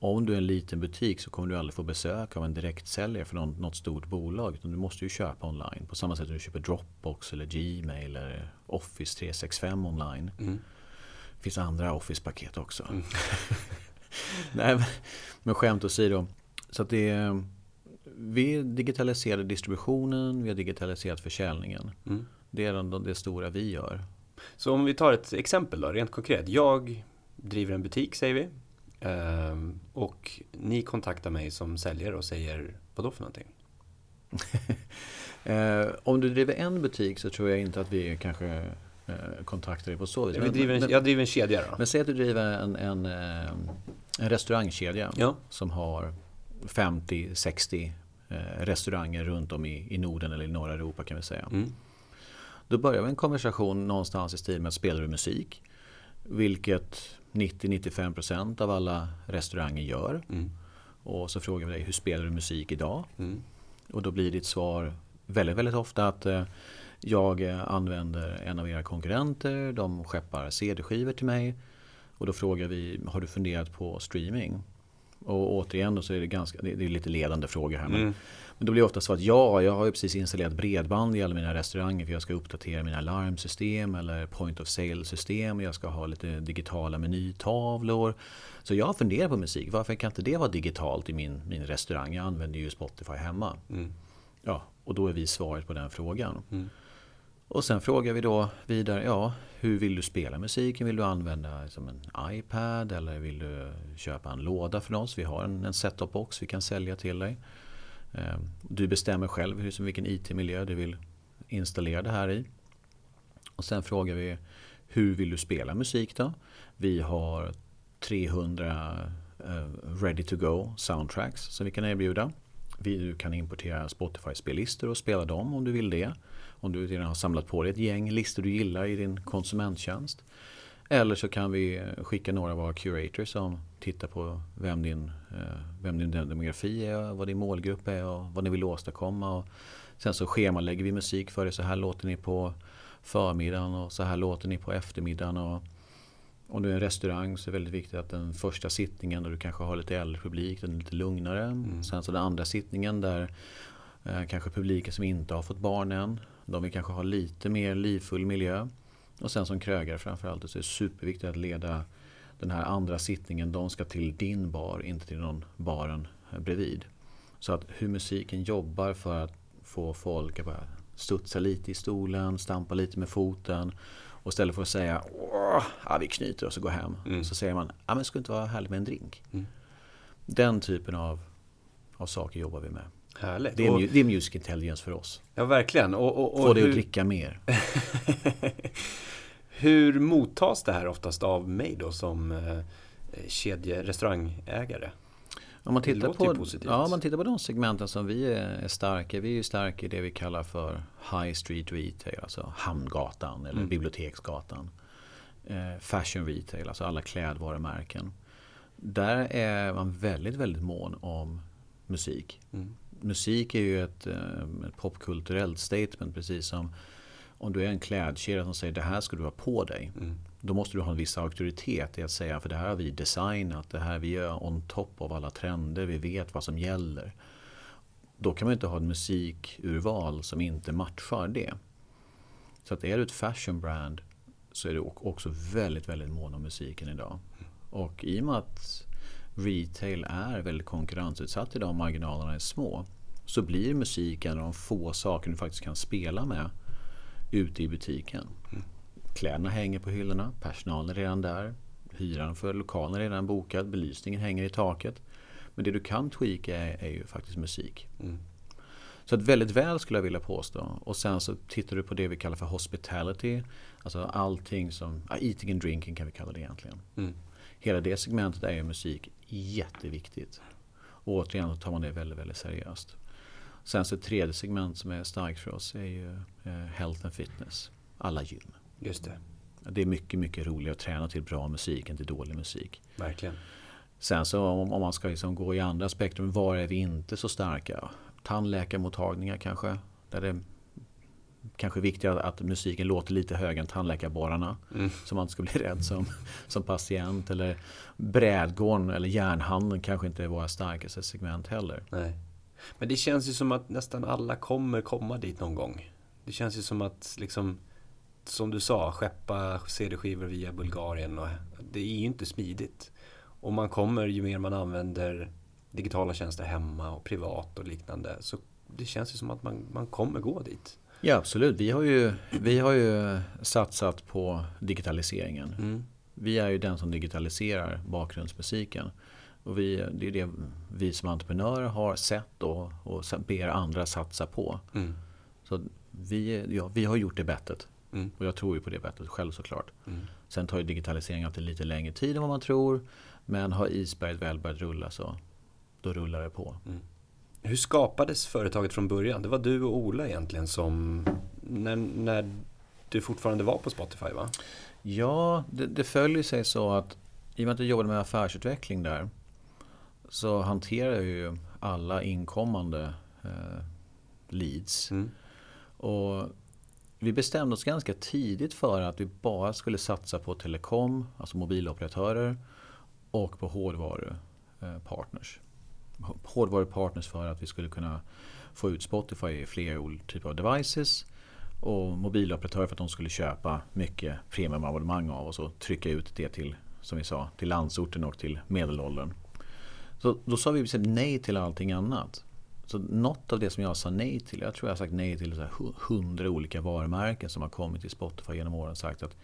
om du är en liten butik så kommer du aldrig få besök av en direktsäljare för något, något stort bolag. Utan du måste ju köpa online. På samma sätt som du köper Dropbox eller Gmail eller Office 365 online. Mm. Det finns andra Office-paket också. Mm. [LAUGHS] Nej, men skämt åsido. Så att det vi digitaliserade distributionen, vi har digitaliserat försäljningen. Mm. Det är det, det stora vi gör. Så om vi tar ett exempel då, rent konkret. Jag driver en butik säger vi. Ehm, och ni kontaktar mig som säljare och säger vad då för någonting? [LAUGHS] eh, om du driver en butik så tror jag inte att vi kanske eh, kontaktar dig på så vis. Jag driver, en, jag driver en kedja då. Men säg att du driver en, en, eh, en restaurangkedja ja. som har 50-60 eh, restauranger runt om i, i Norden eller i norra Europa kan vi säga. Mm. Då börjar vi en konversation någonstans i stil med att spelar du musik? Vilket 90-95% av alla restauranger gör. Mm. Och så frågar vi dig, hur spelar du musik idag? Mm. Och då blir ditt svar väldigt, väldigt ofta att eh, jag använder en av era konkurrenter, de skeppar CD-skivor till mig. Och då frågar vi, har du funderat på streaming? Och återigen då så är det, ganska, det är lite ledande frågor här. Mm. men då blir det ofta så att ja, jag har ju precis installerat bredband i alla mina restauranger för jag ska uppdatera mina larmsystem eller point of sale system. Jag ska ha lite digitala menytavlor. Så jag har funderat på musik. Varför kan inte det vara digitalt i min, min restaurang? Jag använder ju Spotify hemma. Mm. Ja, och då är vi svaret på den frågan. Mm. Och sen frågar vi då vidare, ja, hur vill du spela musiken? Vill du använda som en iPad eller vill du köpa en låda från oss? Vi har en, en set-top box vi kan sälja till dig. Ehm, du bestämmer själv hur, vilken IT-miljö du vill installera det här i. Och sen frågar vi, hur vill du spela musik då? Vi har 300 eh, ready to go soundtracks som vi kan erbjuda. Du kan importera Spotify-spellistor och spela dem om du vill det. Om du redan har samlat på dig ett gäng listor du gillar i din konsumenttjänst. Eller så kan vi skicka några av våra curators som tittar på vem din, eh, vem din demografi är, vad din målgrupp är och vad ni vill åstadkomma. Och sen så schemalägger vi musik för er. Så här låter ni på förmiddagen och så här låter ni på eftermiddagen. Och om du är en restaurang så är det väldigt viktigt att den första sittningen där du kanske har lite äldre publik, den är lite lugnare. Mm. Sen så den andra sittningen där eh, kanske publiken som inte har fått barn än, de vill kanske ha lite mer livfull miljö. Och sen som krögare framförallt så är det superviktigt att leda den här andra sittningen, de ska till din bar, inte till någon baren bredvid. Så att hur musiken jobbar för att få folk att bara studsa lite i stolen, stampa lite med foten. Och istället för att säga ja, vi knyter oss och går hem. Mm. Så säger man, ja men skulle inte vara härligt med en drink? Mm. Den typen av, av saker jobbar vi med. Härligt. Det är, och, det är music intelligence för oss. Ja, verkligen. Och, och, och Få dig hur... att dricka mer. [LAUGHS] hur mottas det här oftast av mig då som eh, kedjerestaurangägare? Om man, tittar på, ja, om man tittar på de segmenten som vi är starka Vi är starka i det vi kallar för High Street Retail, alltså Hamngatan eller mm. Biblioteksgatan. Eh, fashion Retail, alltså alla klädvarumärken. Där är man väldigt, väldigt mån om musik. Mm. Musik är ju ett, eh, ett popkulturellt statement precis som om du är en klädkedja som säger det här ska du ha på dig. Mm. Då måste du ha en viss auktoritet i att säga för det här har vi designat, det här vi är on top av alla trender, vi vet vad som gäller. Då kan man inte ha ett musikurval som inte matchar det. Så att är du ett fashion brand så är du också väldigt, väldigt mån om musiken idag. Och i och med att retail är väldigt konkurrensutsatt idag och marginalerna är små så blir musik en av de få saker du faktiskt kan spela med ute i butiken. Mm. Kläderna hänger på hyllorna, personalen är redan där, hyran för lokalen är redan bokad, belysningen hänger i taket. Men det du kan tweaka är, är ju faktiskt musik. Mm. Så att väldigt väl skulle jag vilja påstå. Och sen så tittar du på det vi kallar för hospitality. Alltså allting som, ja, eating and drinking kan vi kalla det egentligen. Mm. Hela det segmentet är ju musik jätteviktigt. Och återigen så tar man det väldigt, väldigt seriöst. Sen så ett tredje segment som är starkt för oss är ju eh, health and fitness. Alla gym. Just det. Det är mycket, mycket roligare att träna till bra musik än till dålig musik. Verkligen. Sen så om, om man ska liksom gå i andra spektrum, var är vi inte så starka? Tandläkarmottagningar kanske. Där det kanske viktigt att musiken låter lite högre än tandläkarborrarna. Mm. Så man inte ska bli rädd som, som patient. Eller brädgården eller järnhandeln kanske inte är våra starkaste segment heller. Nej. Men det känns ju som att nästan alla kommer komma dit någon gång. Det känns ju som att, liksom, som du sa, skeppa CD-skivor via Bulgarien. Och, det är ju inte smidigt. Och man kommer, ju mer man använder digitala tjänster hemma och privat och liknande. Så det känns ju som att man, man kommer gå dit. Ja absolut. Vi har ju, vi har ju satsat på digitaliseringen. Mm. Vi är ju den som digitaliserar bakgrundsmusiken. Och vi, det är det vi som entreprenörer har sett och, och ber andra satsa på. Mm. Så vi, ja, vi har gjort det bettet. Mm. Och jag tror ju på det bettet själv såklart. Mm. Sen tar ju digitalisering alltid lite längre tid än vad man tror. Men har isberget väl börjat rulla så då rullar det på. Mm. Hur skapades företaget från början? Det var du och Ola egentligen som när, när du fortfarande var på Spotify va? Ja, det, det följer sig så att i och med att jag jobbade med affärsutveckling där så hanterar jag ju alla inkommande eh, leads. Mm. Och vi bestämde oss ganska tidigt för att vi bara skulle satsa på telekom, alltså mobiloperatörer och på hårdvarupartners. Eh, hårdvarupartners för att vi skulle kunna få ut Spotify i fler typer av devices och mobiloperatörer för att de skulle köpa mycket premiumabonnemang av oss och trycka ut det till, som vi sa, till landsorten och till medelåldern. Så då sa vi nej till allting annat. Så något av det som jag sa nej till, jag tror jag har sagt nej till hundra olika varumärken som har kommit till Spotify genom åren. Sagt att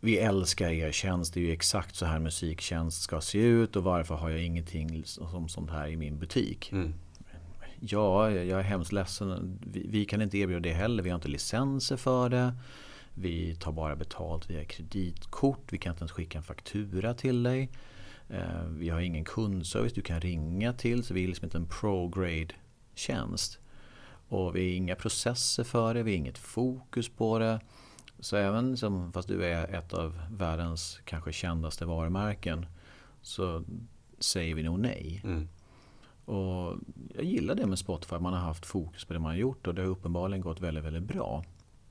vi älskar er tjänst, det är ju exakt så här musiktjänst ska se ut och varför har jag ingenting som sånt här i min butik? Mm. Ja, jag är hemskt ledsen. Vi, vi, kan inte erbjuda det heller. Vi har inte licenser för det. Vi tar bara betalt via kreditkort. Vi kan inte ens skicka en faktura till dig. Eh, vi har ingen kundservice du kan ringa till så vi är liksom inte en pro-grade tjänst. Och vi har inga processer för det, vi har inget fokus på det. Så även som, fast du är ett av världens kanske kändaste varumärken så säger vi nog nej. Mm. Och jag gillar det med Spotify, man har haft fokus på det man har gjort och det har uppenbarligen gått väldigt, väldigt bra.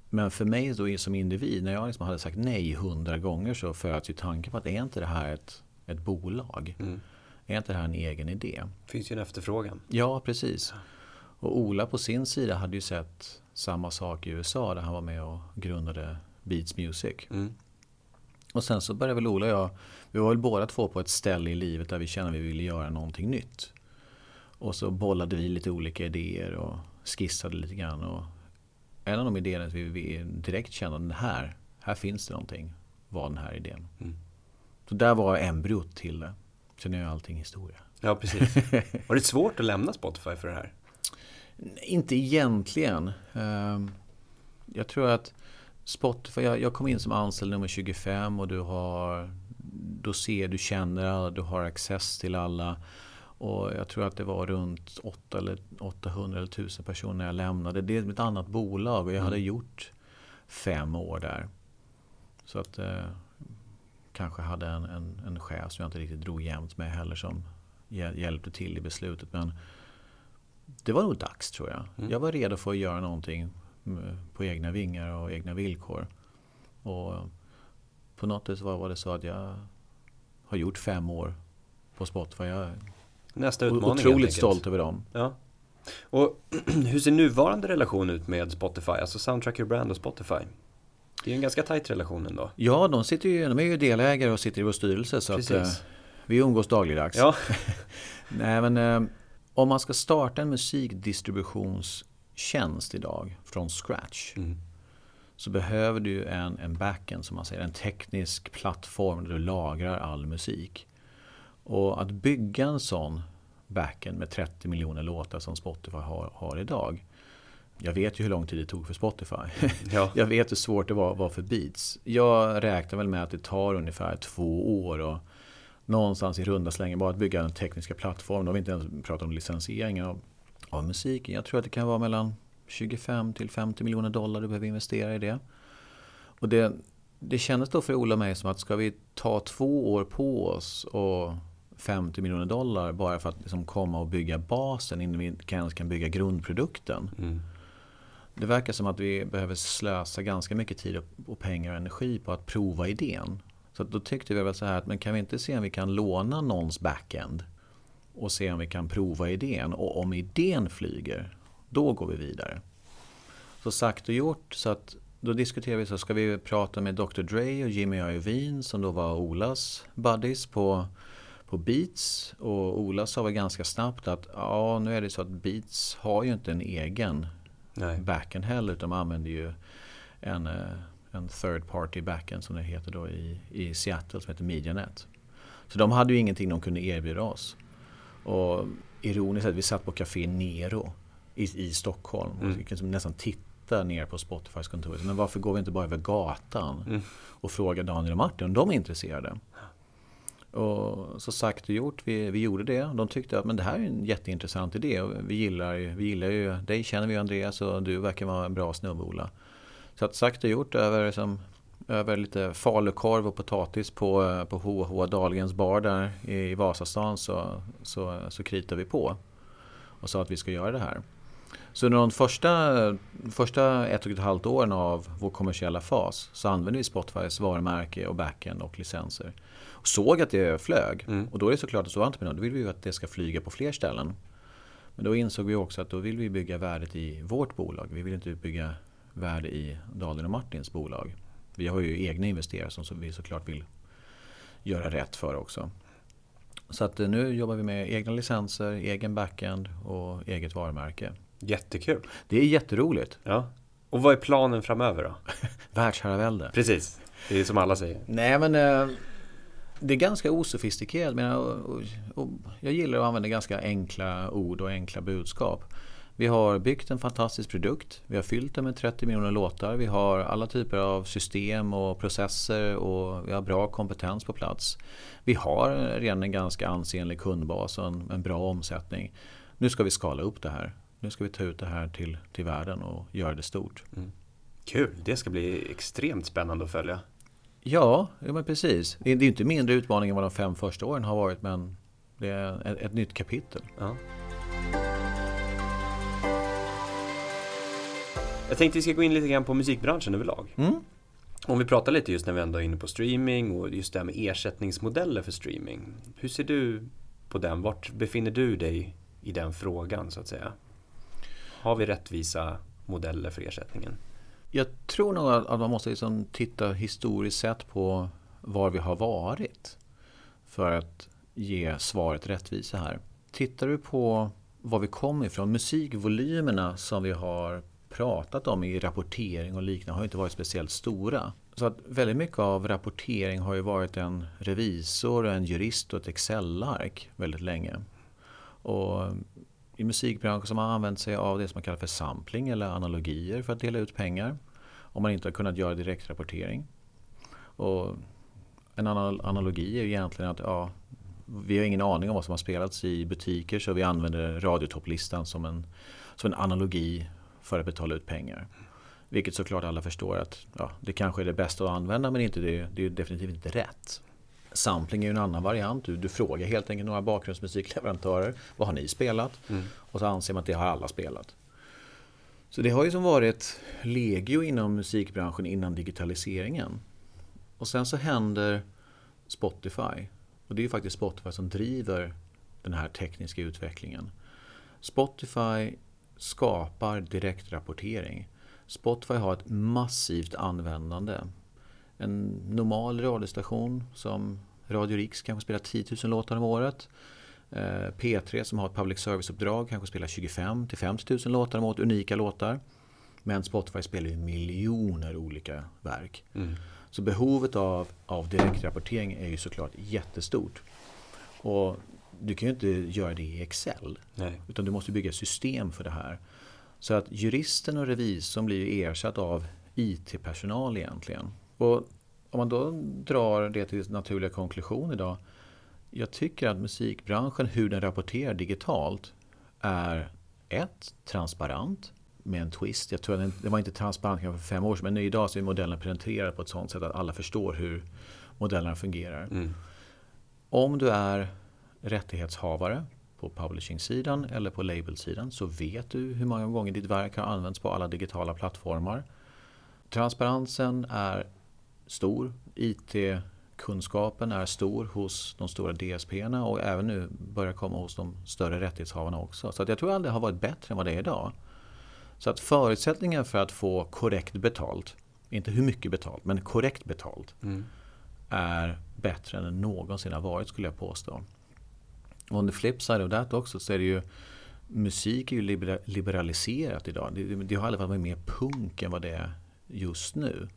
Men för mig då som individ, när jag liksom hade sagt nej hundra gånger så föds ju tanken på att är inte det här ett, ett bolag? Mm. Är inte det här en egen idé? Det finns ju en efterfrågan. Ja, precis. Och Ola på sin sida hade ju sett samma sak i USA där han var med och grundade Beats Music. Mm. Och sen så började väl Ola och jag, vi var väl båda två på ett ställe i livet där vi kände att vi ville göra någonting nytt. Och så bollade vi lite olika idéer och skissade lite grann. Och en av de idéerna vi, vi direkt kände att här, här finns det någonting, var den här idén. Mm. Så där var embryot till det. Sen är ju allting historia. Ja, precis. Var det svårt att lämna Spotify för det här? Inte egentligen. Ehm, Jag tror att Spotify, jag, jag kom in som anställd nummer 25 och du har, du ser, du känner alla, du har access till alla. Och jag tror att det var runt 8 eller 800 eller 1000 personer när jag lämnade. Det är ett annat bolag och jag hade gjort fem år där. Så att eh, kanske hade en, en, en chef som jag inte riktigt drog jämnt med heller som hjäl- hjälpte till i beslutet. Men det var nog dags tror jag. Mm. Jag var redo för att göra någonting på egna vingar och egna villkor. Och på något vis var det så att jag har gjort fem år på Spotify. Jag är Nästa utmaning otroligt stolt över dem. Ja. Och [CLEARS THROAT] hur ser nuvarande relation ut med Spotify? Alltså Soundtrack Your Brand och Spotify. Det är en ganska tajt relation ändå. Ja, de, sitter ju, de är ju delägare och sitter i vår styrelse så att, eh, vi umgås dagligdags. Ja, [LAUGHS] Nej, men, eh, om man ska starta en musikdistributionstjänst idag från scratch Mm. så behöver du en, en backend som man säger, en teknisk plattform där du lagrar all musik. Och att bygga en sån backend med 30 miljoner låtar som Spotify har, har idag. Jag vet ju hur lång tid det tog för Spotify. [LAUGHS] ja. Jag vet hur svårt det var, var för Beats. Jag räknar väl med att det tar ungefär två år och någonstans i runda slängar bara att bygga den tekniska plattformen. Då har vi inte ens pratat om licensieringen av, av musiken. Jag tror att det kan vara mellan 25 till 50 miljoner dollar du behöver investera i det. Och det, det kändes då för Ola och mig som att ska vi ta två år på oss och 50 miljoner dollar bara för att liksom komma och bygga basen innan vi ens kan bygga grundprodukten. Mm. Det verkar som att vi behöver slösa ganska mycket tid och- pengar och energi på att prova idén. Så då tyckte vi väl så här att men kan vi inte se om vi kan låna någons backend och se om vi kan prova idén och om idén flyger, då går vi vidare. Så sagt och gjort så att då diskuterade vi så ska vi prata med Dr. Dre och Jimmy Iovine som då var Olas buddies på, på Beats och Ola sa väl ganska snabbt att ja nu är det så att Beats har ju inte en egen Nej. backend heller utan de använder ju en, eh, en third party backend som det heter då i, i Seattle som heter MediaNet. Så de hade ju ingenting de kunde erbjuda oss. Och ironiskt att vi satt på Café Nero i, i Stockholm och Mm. vi kunde nästan titta ner på Spotifys kontor. Men varför går vi inte bara över gatan Mm. och frågar Daniel och Martin om de är intresserade? Och så sagt och gjort, vi, vi gjorde det. De tyckte att men det här är en jätteintressant idé. Och vi, gillar, vi gillar ju dig, känner vi Andreas och du verkar vara en bra snubbe Ola. Så att sagt och gjort över, liksom, över lite falukorv och potatis på, på H.H. Dahlgrens bar där i Vasastan så, så, så kritar vi på. Och sa att vi ska göra det här. Så under de första, första ett och ett halvt åren av vår kommersiella fas så använde vi Spotifys varumärke och backend och licenser. Och såg att det flög. Mm. Och då är det såklart att så entreprenör, då vill vi ju att det ska flyga på fler ställen. Men då insåg vi också att då vill vi bygga värdet i vårt bolag. Vi vill inte bygga värde i Dahlgren och Martins bolag. Vi har ju egna investerare som vi såklart vill göra rätt för också. Så att eh, nu jobbar vi med egna licenser, egen backend och eget varumärke. Jättekul. Det är jätteroligt. Ja. Och vad är planen framöver då? [LAUGHS] Världsherravälde. Precis. Det är som alla säger. Nej men eh, det är ganska osofistikerat. Men jag gillar att använda ganska enkla ord och enkla budskap. Vi har byggt en fantastisk produkt. Vi har fyllt den med 30 miljoner låtar. Vi har alla typer av system och processer och vi har bra kompetens på plats. Vi har redan en ganska ansenlig kundbas och en, en bra omsättning. Nu ska vi skala upp det här. Nu ska vi ta ut det här till, till världen och göra det stort. Kul, det ska bli extremt spännande att följa. Ja, ja men precis. Det är, det är inte mindre utmaning än vad de fem första åren har varit men det är ett, ett nytt kapitel. Ja. Jag tänkte vi ska gå in lite grann på musikbranschen överlag. Mm. Om vi pratar lite just när vi ändå är inne på streaming och just det här med ersättningsmodeller för streaming. Hur ser du på den? Vart befinner du dig i den frågan så att säga? Har vi rättvisa modeller för ersättningen? Jag tror nog att man måste liksom titta historiskt sett på var vi har varit för att ge svaret rättvisa här. Tittar du på var vi kommer ifrån, musikvolymerna som vi har pratat om i rapportering och liknande har inte varit speciellt stora. Så att väldigt mycket av rapportering har ju varit en revisor, en jurist och ett Excel-ark väldigt länge. Och i musikbranschen som har använt sig av det som man kallar för sampling eller analogier för att dela ut pengar. Om man inte har kunnat göra direktrapportering. Och en analogi är ju egentligen att ja, vi har ingen aning om vad som har spelats i butiker så vi använder radiotopplistan som en, som en analogi för att betala ut pengar. Vilket såklart alla förstår att ja, det kanske är det bästa att använda men inte det, det är definitivt inte rätt. Sampling är en annan variant. Du, du frågar helt enkelt några bakgrundsmusikleverantörer. Vad har ni spelat? Mm. Och så anser man att det har alla spelat. Så det har ju som varit legio inom musikbranschen innan digitaliseringen. Och sen så händer Spotify. Och det är ju faktiskt Spotify som driver den här tekniska utvecklingen. Spotify skapar direktrapportering. Spotify har ett massivt användande. En normal radiostation som Radio Riks kanske spelar 10 000 låtar om året. Eh, P3 som har ett public service-uppdrag kanske spelar 25 till 50 000 låtar om året, unika låtar. Men Spotify spelar ju miljoner olika verk. Mm. Så behovet av, av direktrapportering är ju såklart jättestort. Och du kan ju inte göra det i Excel. Nej. Utan du måste bygga system för det här. Så att juristen och revisorn blir ersatt av IT-personal egentligen. Och om man då drar det till naturliga konklusion idag. Jag tycker att musikbranschen, hur den rapporterar digitalt, är ett, transparent med en twist. Jag tror att den, var inte transparent för fem år sedan men idag så är modellen presenterad på ett sådant sätt att alla förstår hur modellerna fungerar. Mm. Om du är rättighetshavare på publishing-sidan eller på label-sidan så vet du hur många gånger ditt verk har använts på alla digitala plattformar. Transparensen är stor. IT-kunskapen är stor hos de stora DSP-erna och även nu börjar komma hos de större rättighetshavarna också. Så jag tror aldrig det har varit bättre än vad det är idag. Så att förutsättningen för att få korrekt betalt, inte hur mycket betalt, men korrekt betalt, mm. är bättre än det någonsin har varit skulle jag påstå. On the flip side of that också så är det ju Musik är ju liberaliserat idag. Det, det har aldrig varit mer punk än vad det är just nu.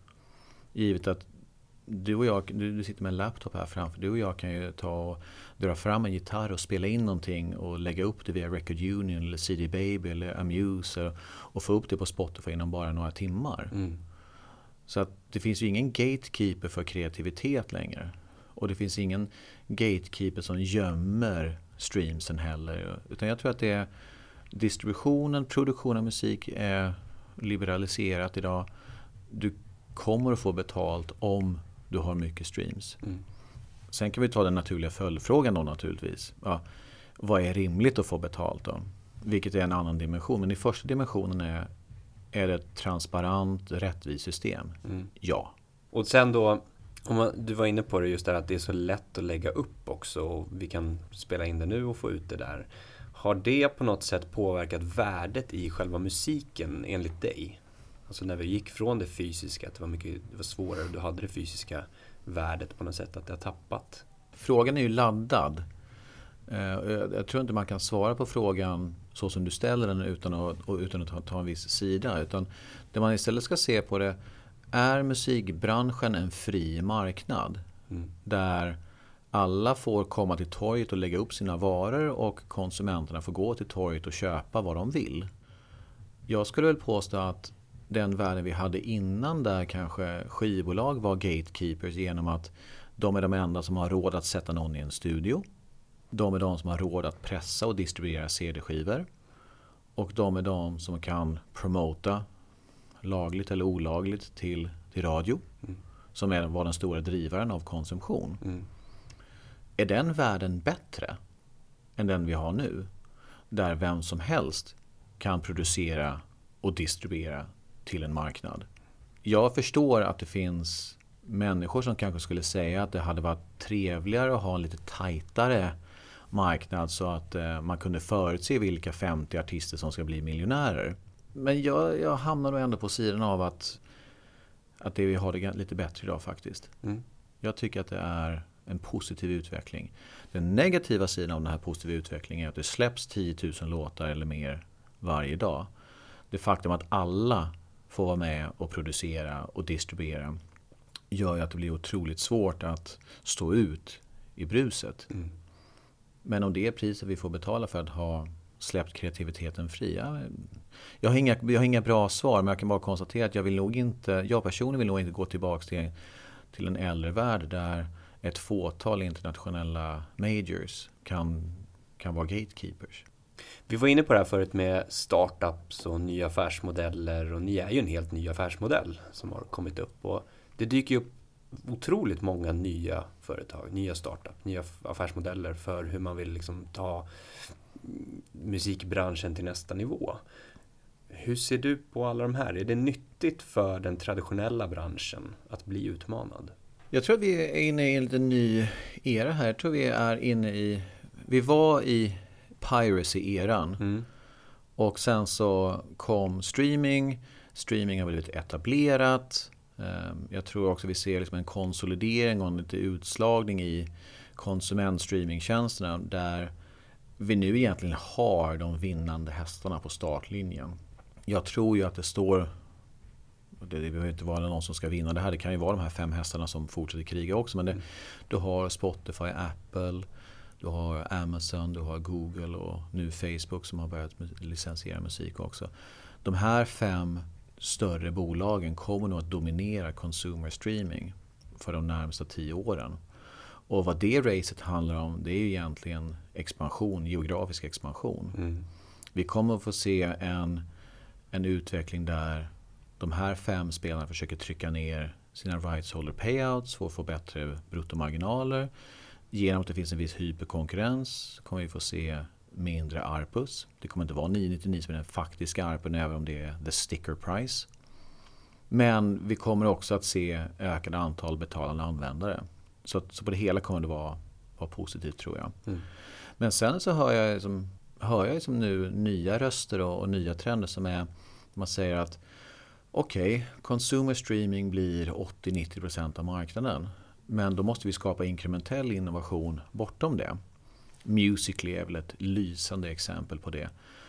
Givet att du och jag, du, sitter med en laptop här framför. Du och jag kan ju ta och dra fram en gitarr och spela in någonting och lägga upp det via Record Union eller CD Baby eller Amuse och få upp det på Spotify inom bara några timmar. Mm. Så att det finns ju ingen gatekeeper för kreativitet längre. Och det finns ingen gatekeeper som gömmer streamsen heller. Utan jag tror att det är distributionen, produktion av musik är liberaliserat idag. Du kommer att få betalt om du har mycket streams. Mm. Sen kan vi ta den naturliga följdfrågan då naturligtvis. Ja, vad är rimligt att få betalt då? Vilket är en annan dimension. Men i första dimensionen är, är det ett transparent, rättvist system. Mm. Ja. Och sen då man, du var inne på det just där att det är så lätt att lägga upp också och vi kan spela in det nu och få ut det där. Har det på något sätt påverkat värdet i själva musiken enligt dig? Alltså när vi gick från det fysiska, att det var, mycket, det var svårare, du hade det fysiska värdet på något sätt, att det har tappat? Frågan är ju laddad. Eh, jag tror inte man kan svara på frågan så som du ställer den utan att, utan att ta en viss sida. Utan det man istället ska se på det är musikbranschen en fri marknad mm. där alla får komma till torget och lägga upp sina varor och konsumenterna får gå till torget och köpa vad de vill. Jag skulle väl påstå att den världen vi hade innan där kanske skivbolag var gatekeepers genom att de är de enda som har råd att sätta någon i en studio. De är de som har råd att pressa och distribuera CD-skivor. Och de är de som kan promota lagligt eller olagligt till, till radio. Mm. Som är, var den stora drivaren av konsumtion. Mm. Är den världen bättre än den vi har nu? Där vem som helst kan producera och distribuera till en marknad. Jag förstår att det finns människor som kanske skulle säga att det hade varit trevligare att ha en lite tajtare marknad så att eh, man kunde förutse vilka 50 artister som ska bli miljonärer. Men jag, jag hamnar nog ändå på sidan av att, att det vi har det lite bättre idag faktiskt. Mm. Jag tycker att det är en positiv utveckling. Den negativa sidan av den här positiva utvecklingen är att det släpps 10 000 låtar eller mer varje dag. Det faktum att alla får vara med och producera och distribuera gör ju att det blir otroligt svårt att stå ut i bruset. Mm. Men om det är priset vi får betala för att ha släppt kreativiteten fri? Jag, har inga, jag har inga bra svar men jag kan bara konstatera att jag vill nog inte, jag personligen vill nog inte gå tillbaka till, till en äldre värld där ett fåtal internationella majors kan, kan vara gatekeepers. Vi var inne på det här förut med startups och nya affärsmodeller och ni är ju en helt ny affärsmodell som har kommit upp. Och det dyker ju upp otroligt många nya företag, nya startup, nya affärsmodeller för hur man vill liksom ta musikbranschen till nästa nivå. Hur ser du på alla de här? Är det nyttigt för den traditionella branschen att bli utmanad? Jag tror att vi är inne i en liten ny era här. Jag tror vi är inne i... Vi var i piracy-eran. Mm. Och sen så kom streaming. Streaming har blivit etablerat. Ehm, jag tror också vi ser liksom en konsolidering och en lite utslagning i konsumentstreamingtjänsterna där vi nu egentligen har de vinnande hästarna på startlinjen. Jag tror ju att det står det, det behöver inte vara någon som ska vinna det här. Det kan ju vara de här fem hästarna som fortsätter kriga också. Men det, mm. du har Spotify, Apple, du har Amazon, du har Google och nu Facebook som har börjat licensiera musik också. De här fem större bolagen kommer nog att dominera consumer streaming för de närmsta tio åren. Och vad det racet handlar om det är ju egentligen expansion, geografisk expansion. Mm. Vi kommer att få se en, en utveckling där de här fem spelarna försöker trycka ner sina rights holder payouts för att få bättre bruttomarginaler. Genom att det finns en viss hyperkonkurrens kommer vi få se mindre ARPUS. Det kommer inte vara 999 som är den faktiska ARPUn även om det är the sticker price. Men vi kommer också att se ökade antal betalande användare. Så, så på det hela kommer det vara, vara positivt tror jag. Mm. Men sen så hör jag, liksom, hör jag liksom nu nya röster och, och nya trender som är man säger att okej, okay, consumer streaming blir 80-90% av marknaden. Men då måste vi skapa inkrementell innovation bortom det. Musically är väl ett lysande exempel på det.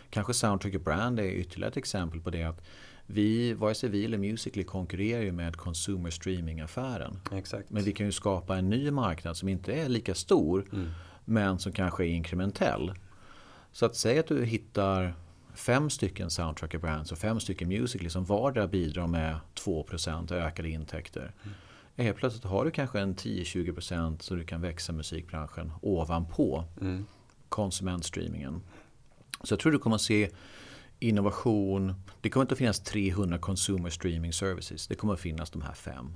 Kanske Soundtrack Brand är ytterligare ett exempel på det. att vi, vare sig vi eller Musically konkurrerar ju med consumer streaming-affären. Exakt. Men vi kan ju skapa en ny marknad som inte är lika stor mm. men som kanske är inkrementell. Så att säga att du hittar fem stycken Soundtracker Brands och fem stycken Musically som vardera bidrar med 2% ökade intäkter. Mm. Helt plötsligt har du kanske en 10-20% så du kan växa musikbranschen ovanpå mm. konsumentstreamingen. Så jag tror du kommer att se innovation. Det kommer inte att finnas 300 consumer streaming services. Det kommer att finnas de här fem.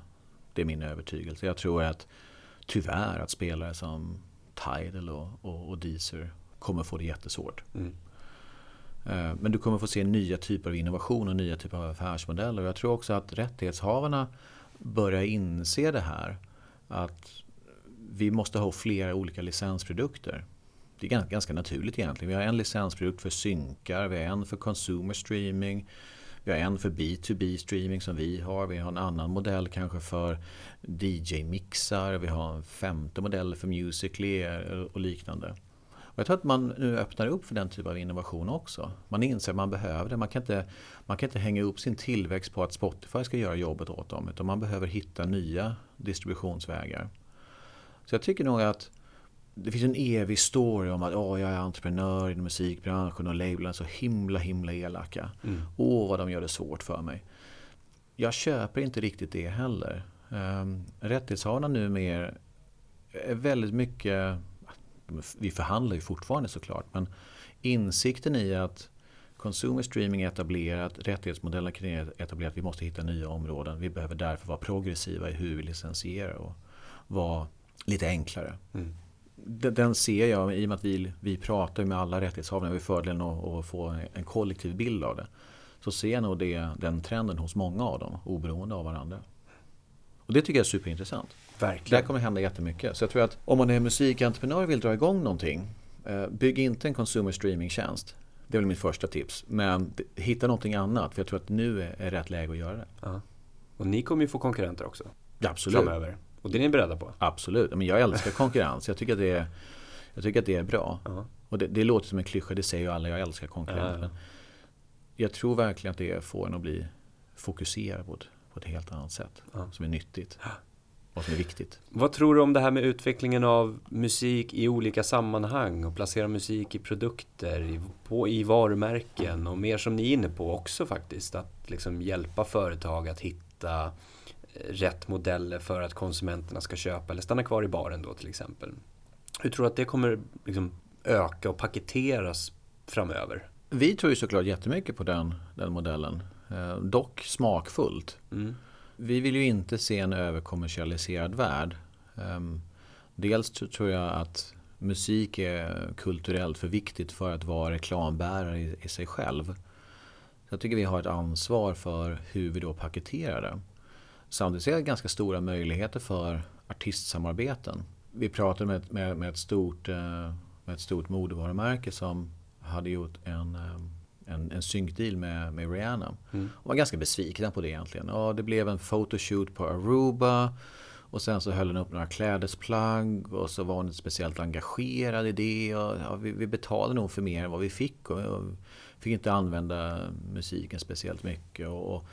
Det är min övertygelse. Jag tror att tyvärr att spelare som Tidal och, och, och Deezer kommer få det jättesvårt. Mm. Eh, men du kommer få se nya typer av innovation och nya typer av affärsmodeller. Jag tror också att rättighetshavarna börjar inse det här. Att vi måste ha flera olika licensprodukter. Det är ganska naturligt egentligen. Vi har en licensprodukt för synkar, vi har en för consumer streaming. Vi har en för B2B streaming som vi har. Vi har en annan modell kanske för DJ-mixar. Vi har en femte modell för Musically och liknande. Jag tror att man nu öppnar upp för den typen av innovation också. Man inser att man behöver det. Man kan, inte, man kan inte hänga upp sin tillväxt på att Spotify ska göra jobbet åt dem. Utan man behöver hitta nya distributionsvägar. Så jag tycker nog att det finns en evig story om att oh, jag är entreprenör inom musikbranschen och labelen är så himla himla elaka. Mm. Åh, oh, vad de gör det svårt för mig. Jag köper inte riktigt det heller. Um, rättighetshavarna numera är väldigt mycket vi förhandlar ju fortfarande såklart, men insikten i att consumer streaming är etablerat, rättighetsmodellen kring är etablerat. Vi måste hitta nya områden. Vi behöver därför vara progressiva i hur vi licensierar och vara lite enklare. Mm. Den ser jag i och med att vi, vi pratar med alla rättighetshavare. Vi har fördelen att, att få en kollektiv bild av det. Så ser jag nog det, den trenden hos många av dem oberoende av varandra. Och det tycker jag är superintressant. Verkligen. Där kommer hända jättemycket. Så jag tror att om man är musikentreprenör och vill dra igång någonting. Eh, bygg inte en consumer streaming-tjänst. Det är väl mitt första tips. Men hitta någonting annat. För jag tror att nu är rätt läge att göra det. Ja. Och ni kommer ju få konkurrenter också. Absolut. Framöver. Och det är ni beredda på? Absolut. Men jag älskar [LAUGHS] konkurrens. Jag tycker att det är, jag tycker att det är bra. Uh -huh. Och det, det, låter som en klyscha. Det säger ju alla. Jag älskar konkurrenter. Uh -huh. jag tror verkligen att det får en att bli fokuserad på ett, helt annat sätt. -huh. Som är nyttigt vad som är viktigt. Vad tror du om det här med utvecklingen av musik i olika sammanhang och placera musik i produkter, i, på, i varumärken och mer som ni är inne på också faktiskt. Att liksom hjälpa företag att hitta eh, rätt modeller för att konsumenterna ska köpa eller stanna kvar i baren då till exempel. Hur tror du att det kommer liksom öka och paketeras framöver? Vi tror ju såklart jättemycket på den, den modellen. Eh, dock smakfullt. Mm. Vi vill ju inte se en överkommersialiserad värld. Um, dels tror jag att musik är kulturellt för viktigt för att vara reklambärare i, i sig själv. Jag tycker vi har ett ansvar för hur vi då paketerar det. Samtidigt ser jag ganska stora möjligheter för artistsamarbeten. Vi pratade med, med, med, ett, stort, eh, med ett stort modevarumärke som hade gjort en ehm, en, en synkdeal med, med Rihanna. Mm. Och var ganska besvikna på det egentligen. Ja, det blev en photoshoot på Aruba. Och sen så höll hon upp några klädesplagg och så var hon inte speciellt engagerad i det. Och, ja, vi, vi betalade nog för mer än vad vi fick. Och, och fick inte använda musiken speciellt mycket. Och, och,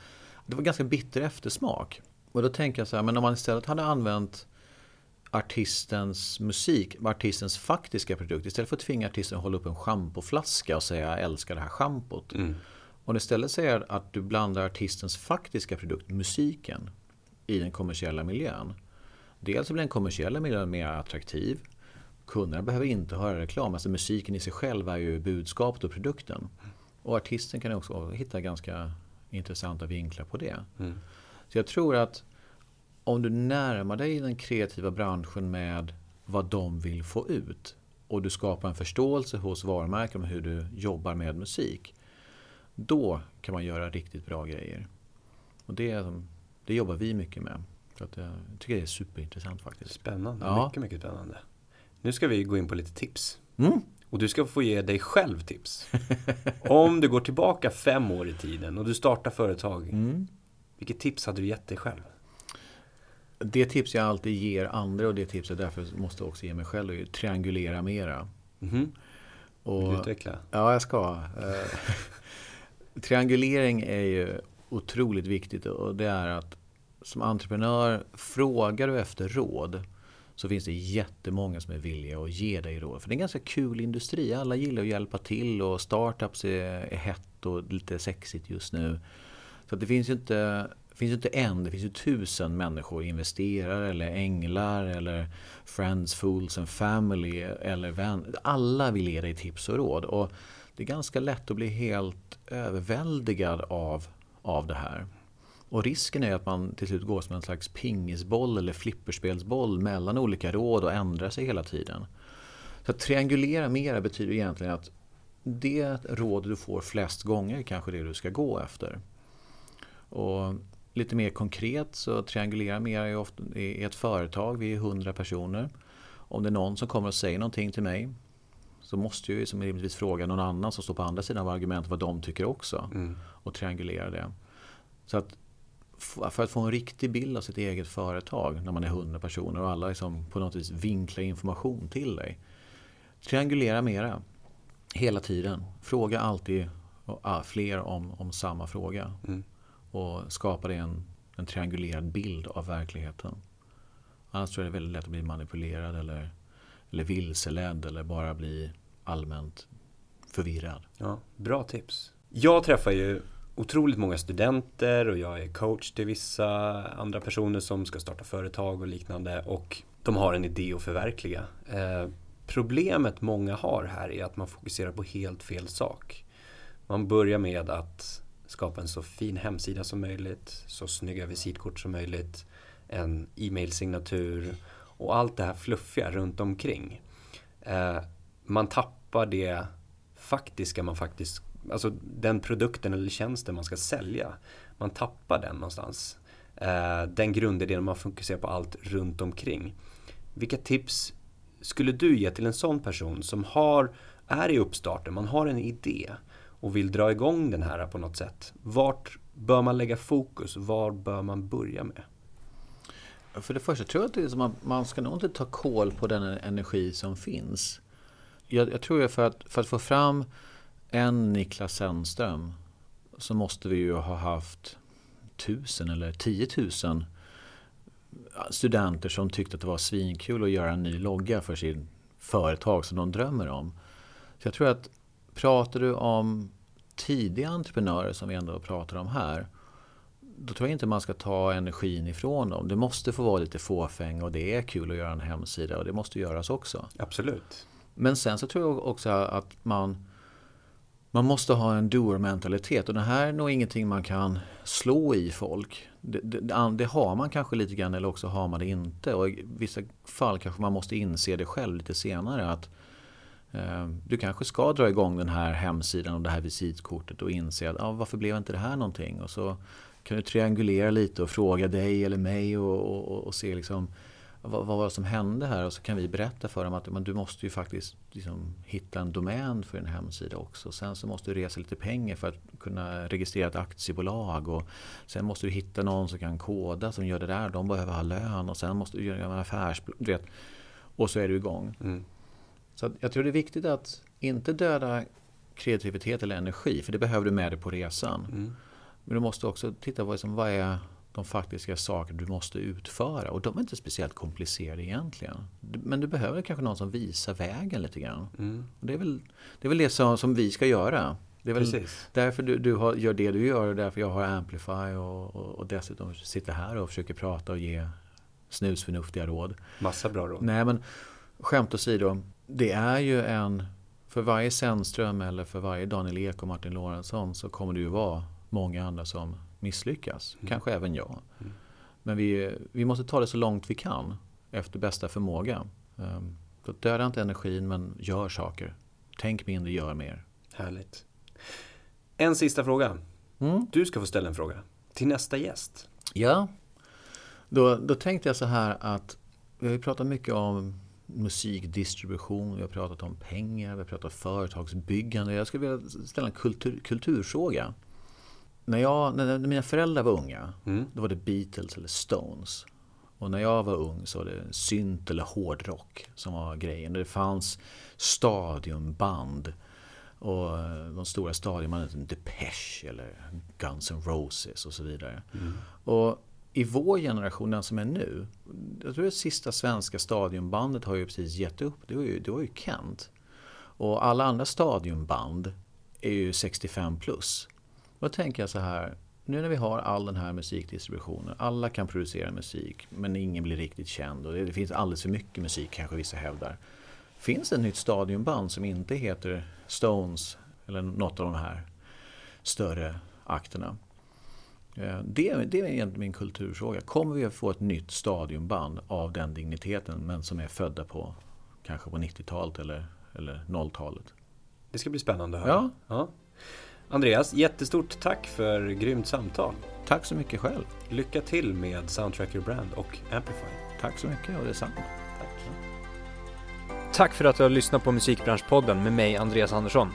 det var ganska bitter eftersmak. Och då tänker jag så här, men om man istället hade använt artistens musik, artistens faktiska produkt. Istället för att tvinga artisten att hålla upp en schampoflaska och säga jag älskar det här schampot. Mm. Om istället säger att du blandar artistens faktiska produkt, musiken, i den kommersiella miljön. Dels blir den kommersiella miljön mer attraktiv. Kunderna behöver inte höra reklam. Alltså musiken i sig själv är ju budskapet och produkten. Och artisten kan också hitta ganska intressanta vinklar på det. Mm. Så jag tror att om du närmar dig den kreativa branschen med vad de vill få ut och du skapar en förståelse hos varumärken om hur du jobbar med musik. Då kan man göra riktigt bra grejer. Och det, det jobbar vi mycket med. Så att jag tycker det är superintressant faktiskt. Spännande, ja. mycket, mycket spännande. Nu ska vi gå in på lite tips. Mm. Och du ska få ge dig själv tips. [LAUGHS] Om du går tillbaka fem år i tiden och du startar företag. Mm. Vilket tips hade du gett dig själv? Det tips jag alltid ger andra och det tips jag därför måste också ge mig själv är att triangulera mera. Mm. Och, Vill du utveckla? Ja, jag ska. Eh, triangulering är ju otroligt viktigt och det är att som entreprenör, frågar du efter råd så finns det jättemånga som är villiga att ge dig råd. För det är en ganska kul industri. Alla gillar att hjälpa till och startups är, är hett och lite sexigt just nu. Så det finns ju inte det finns ju inte en, det finns ju tusen människor, investerare eller änglar eller friends, fools and family eller vänner. Alla vill ge dig tips och råd. Och det är ganska lätt att bli helt överväldigad av, av det här. Och risken är att man till slut går som en slags pingisboll eller flipperspelsboll mellan olika råd och ändrar sig hela tiden. Så att triangulera mera betyder egentligen att det råd du får flest gånger kanske det du ska gå efter. Och Lite mer konkret så triangulerar mer i, ofta, i ett företag, vi är 100 personer. Om det är någon som kommer och säger någonting till mig så måste jag ju som rimligtvis fråga någon annan som står på andra sidan av argumentet vad de tycker också. Mm. Och triangulera det. Så att för att få en riktig bild av sitt eget företag när man är 100 personer och alla liksom på något vis vinklar information till dig. Triangulera mera. Hela tiden. Fråga alltid fler om, om samma fråga. Mm och skapa en, en triangulerad bild av verkligheten. Annars tror jag det är väldigt lätt att bli manipulerad eller, eller vilseledd eller bara bli allmänt förvirrad. Ja, bra tips. Jag träffar ju otroligt många studenter och jag är coach till vissa andra personer som ska starta företag och liknande och de har en idé att förverkliga. Eh, problemet många har här är att man fokuserar på helt fel sak. Man börjar med att skapa en så fin hemsida som möjligt, så snygga visitkort som möjligt, en e-mailsignatur och allt det här fluffiga runt omkring. Eh, man tappar det faktiska man faktiskt, alltså den produkten eller tjänsten man ska sälja. Man tappar den någonstans. Eh, den grundidén man fokuserar på allt runt omkring. Vilka tips skulle du ge till en sån person som har, är i uppstarten, man har en idé och vill dra igång den här på något sätt. Vart bör man lägga fokus? Var bör man börja med? För det första tror jag att det är som att man ska nog inte ta koll på den energi som finns. Jag, jag tror att för, att för att få fram en Niklas Sennström så måste vi ju ha haft tusen eller tiotusen studenter som tyckte att det var svinkul att göra en ny logga för sin företag som de drömmer om. Så jag tror att pratar du om tidiga entreprenörer som vi ändå pratar om här då tror jag inte man ska ta energin ifrån dem. Det måste få vara lite fåfäng och det är kul att göra en hemsida och det måste göras också. Absolut. Men sen så tror jag också att man man måste ha en doer-mentalitet och det här är nog ingenting man kan slå i folk. Det, det, det, har man kanske lite grann eller också har man det inte. Och i vissa fall kanske man måste inse det själv lite senare. att Ehm, du kanske ska dra igång den här hemsidan och det här visitkortet och inse att ah, varför blev inte det här någonting? Och så kan du triangulera lite och fråga dig eller mig och, och, och se liksom vad, vad var det som hände här? Och så kan vi berätta för dem att men du måste ju faktiskt liksom hitta en domän för en hemsida också. Sen så måste du resa lite pengar för att kunna registrera ett aktiebolag. Och sen måste du hitta någon som kan koda som gör det där. De behöver ha lön och sen måste du göra en affärsplan. Och så är du igång. Mm. Så jag tror det är viktigt att inte döda kreativitet eller energi. För det behöver du med dig på resan. Mm. Men du måste också titta på vad är de faktiska saker du måste utföra. Och de är inte speciellt komplicerade egentligen. Men du behöver kanske någon som visar vägen lite grann. Mm. Och det, är väl, det är väl det som, som vi ska göra. Det är väl Precis. därför du, du har, gör det du gör och därför jag har Amplify och, och, och dessutom sitter här och försöker prata och ge snusförnuftiga råd. Massa bra råd. Nej men skämt åsido. Det är ju en, för varje Sennström eller för varje Daniel Ek och Martin Lorentzon så kommer det ju vara många andra som misslyckas. Mm. Kanske även jag. Mm. Men vi, vi måste ta det så långt vi kan efter bästa förmåga. Um, döda inte energin men gör saker. Tänk mindre, gör mer. Härligt. En sista fråga. Mm. Du ska få ställa en fråga till nästa gäst. Ja, då, då tänkte jag så här att vi har ju pratat mycket om musikdistribution, vi har pratat om pengar, vi har pratat om företagsbyggande. Jag skulle vilja ställa en kultur, kulturfråga när, jag, när mina föräldrar var unga, mm. då var det Beatles eller Stones. Och när jag var ung så var det synt eller hårdrock som var grejen. Det fanns stadionband. Och de stora stadionbanden, Depeche eller Guns N' Roses och så vidare. Mm. Och i vår generation, den som är nu, jag tror det sista svenska stadionbandet har ju precis gett upp. Det var ju, det var ju Kent. Och alla andra stadionband är ju 65 plus. Då tänker jag så här, nu när vi har all den här musikdistributionen, alla kan producera musik men ingen blir riktigt känd och det finns alldeles för mycket musik kanske vissa hävdar. Finns det ett nytt stadionband som inte heter Stones eller något av de här större akterna? Eh, det, det är egentligen min kulturfråga. Kommer vi att få ett nytt stadionband av den digniteten men som är födda på kanske på 90-talet eller, eller 0-talet? Det ska bli spännande att höra. Ja. ja. Andreas, jättestort tack för grymt samtal. Tack så mycket själv. Lycka till med Soundtracker Brand och Amplify. Tack så mycket och detsamma. Tack. Tack för att du har lyssnat på Musikbranschpodden med mig, Andreas Andersson.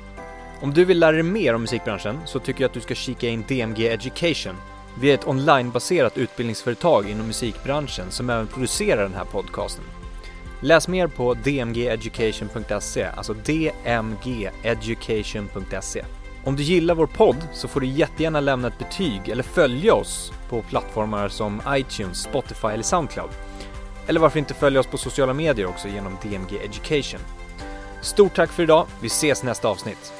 Om du vill lära dig mer om musikbranschen så tycker jag att du ska kika in DMG Education. Vi är ett onlinebaserat utbildningsföretag inom musikbranschen som även producerar den här podcasten. Läs mer på dmgeducation.se, alltså dmgeducation.se. Om du gillar vår podd så får du jättegärna lämna ett betyg eller följa oss på plattformar som iTunes, Spotify eller Soundcloud. Eller varför inte följa oss på sociala medier också genom DMG Education. Stort tack för idag, vi ses nästa avsnitt.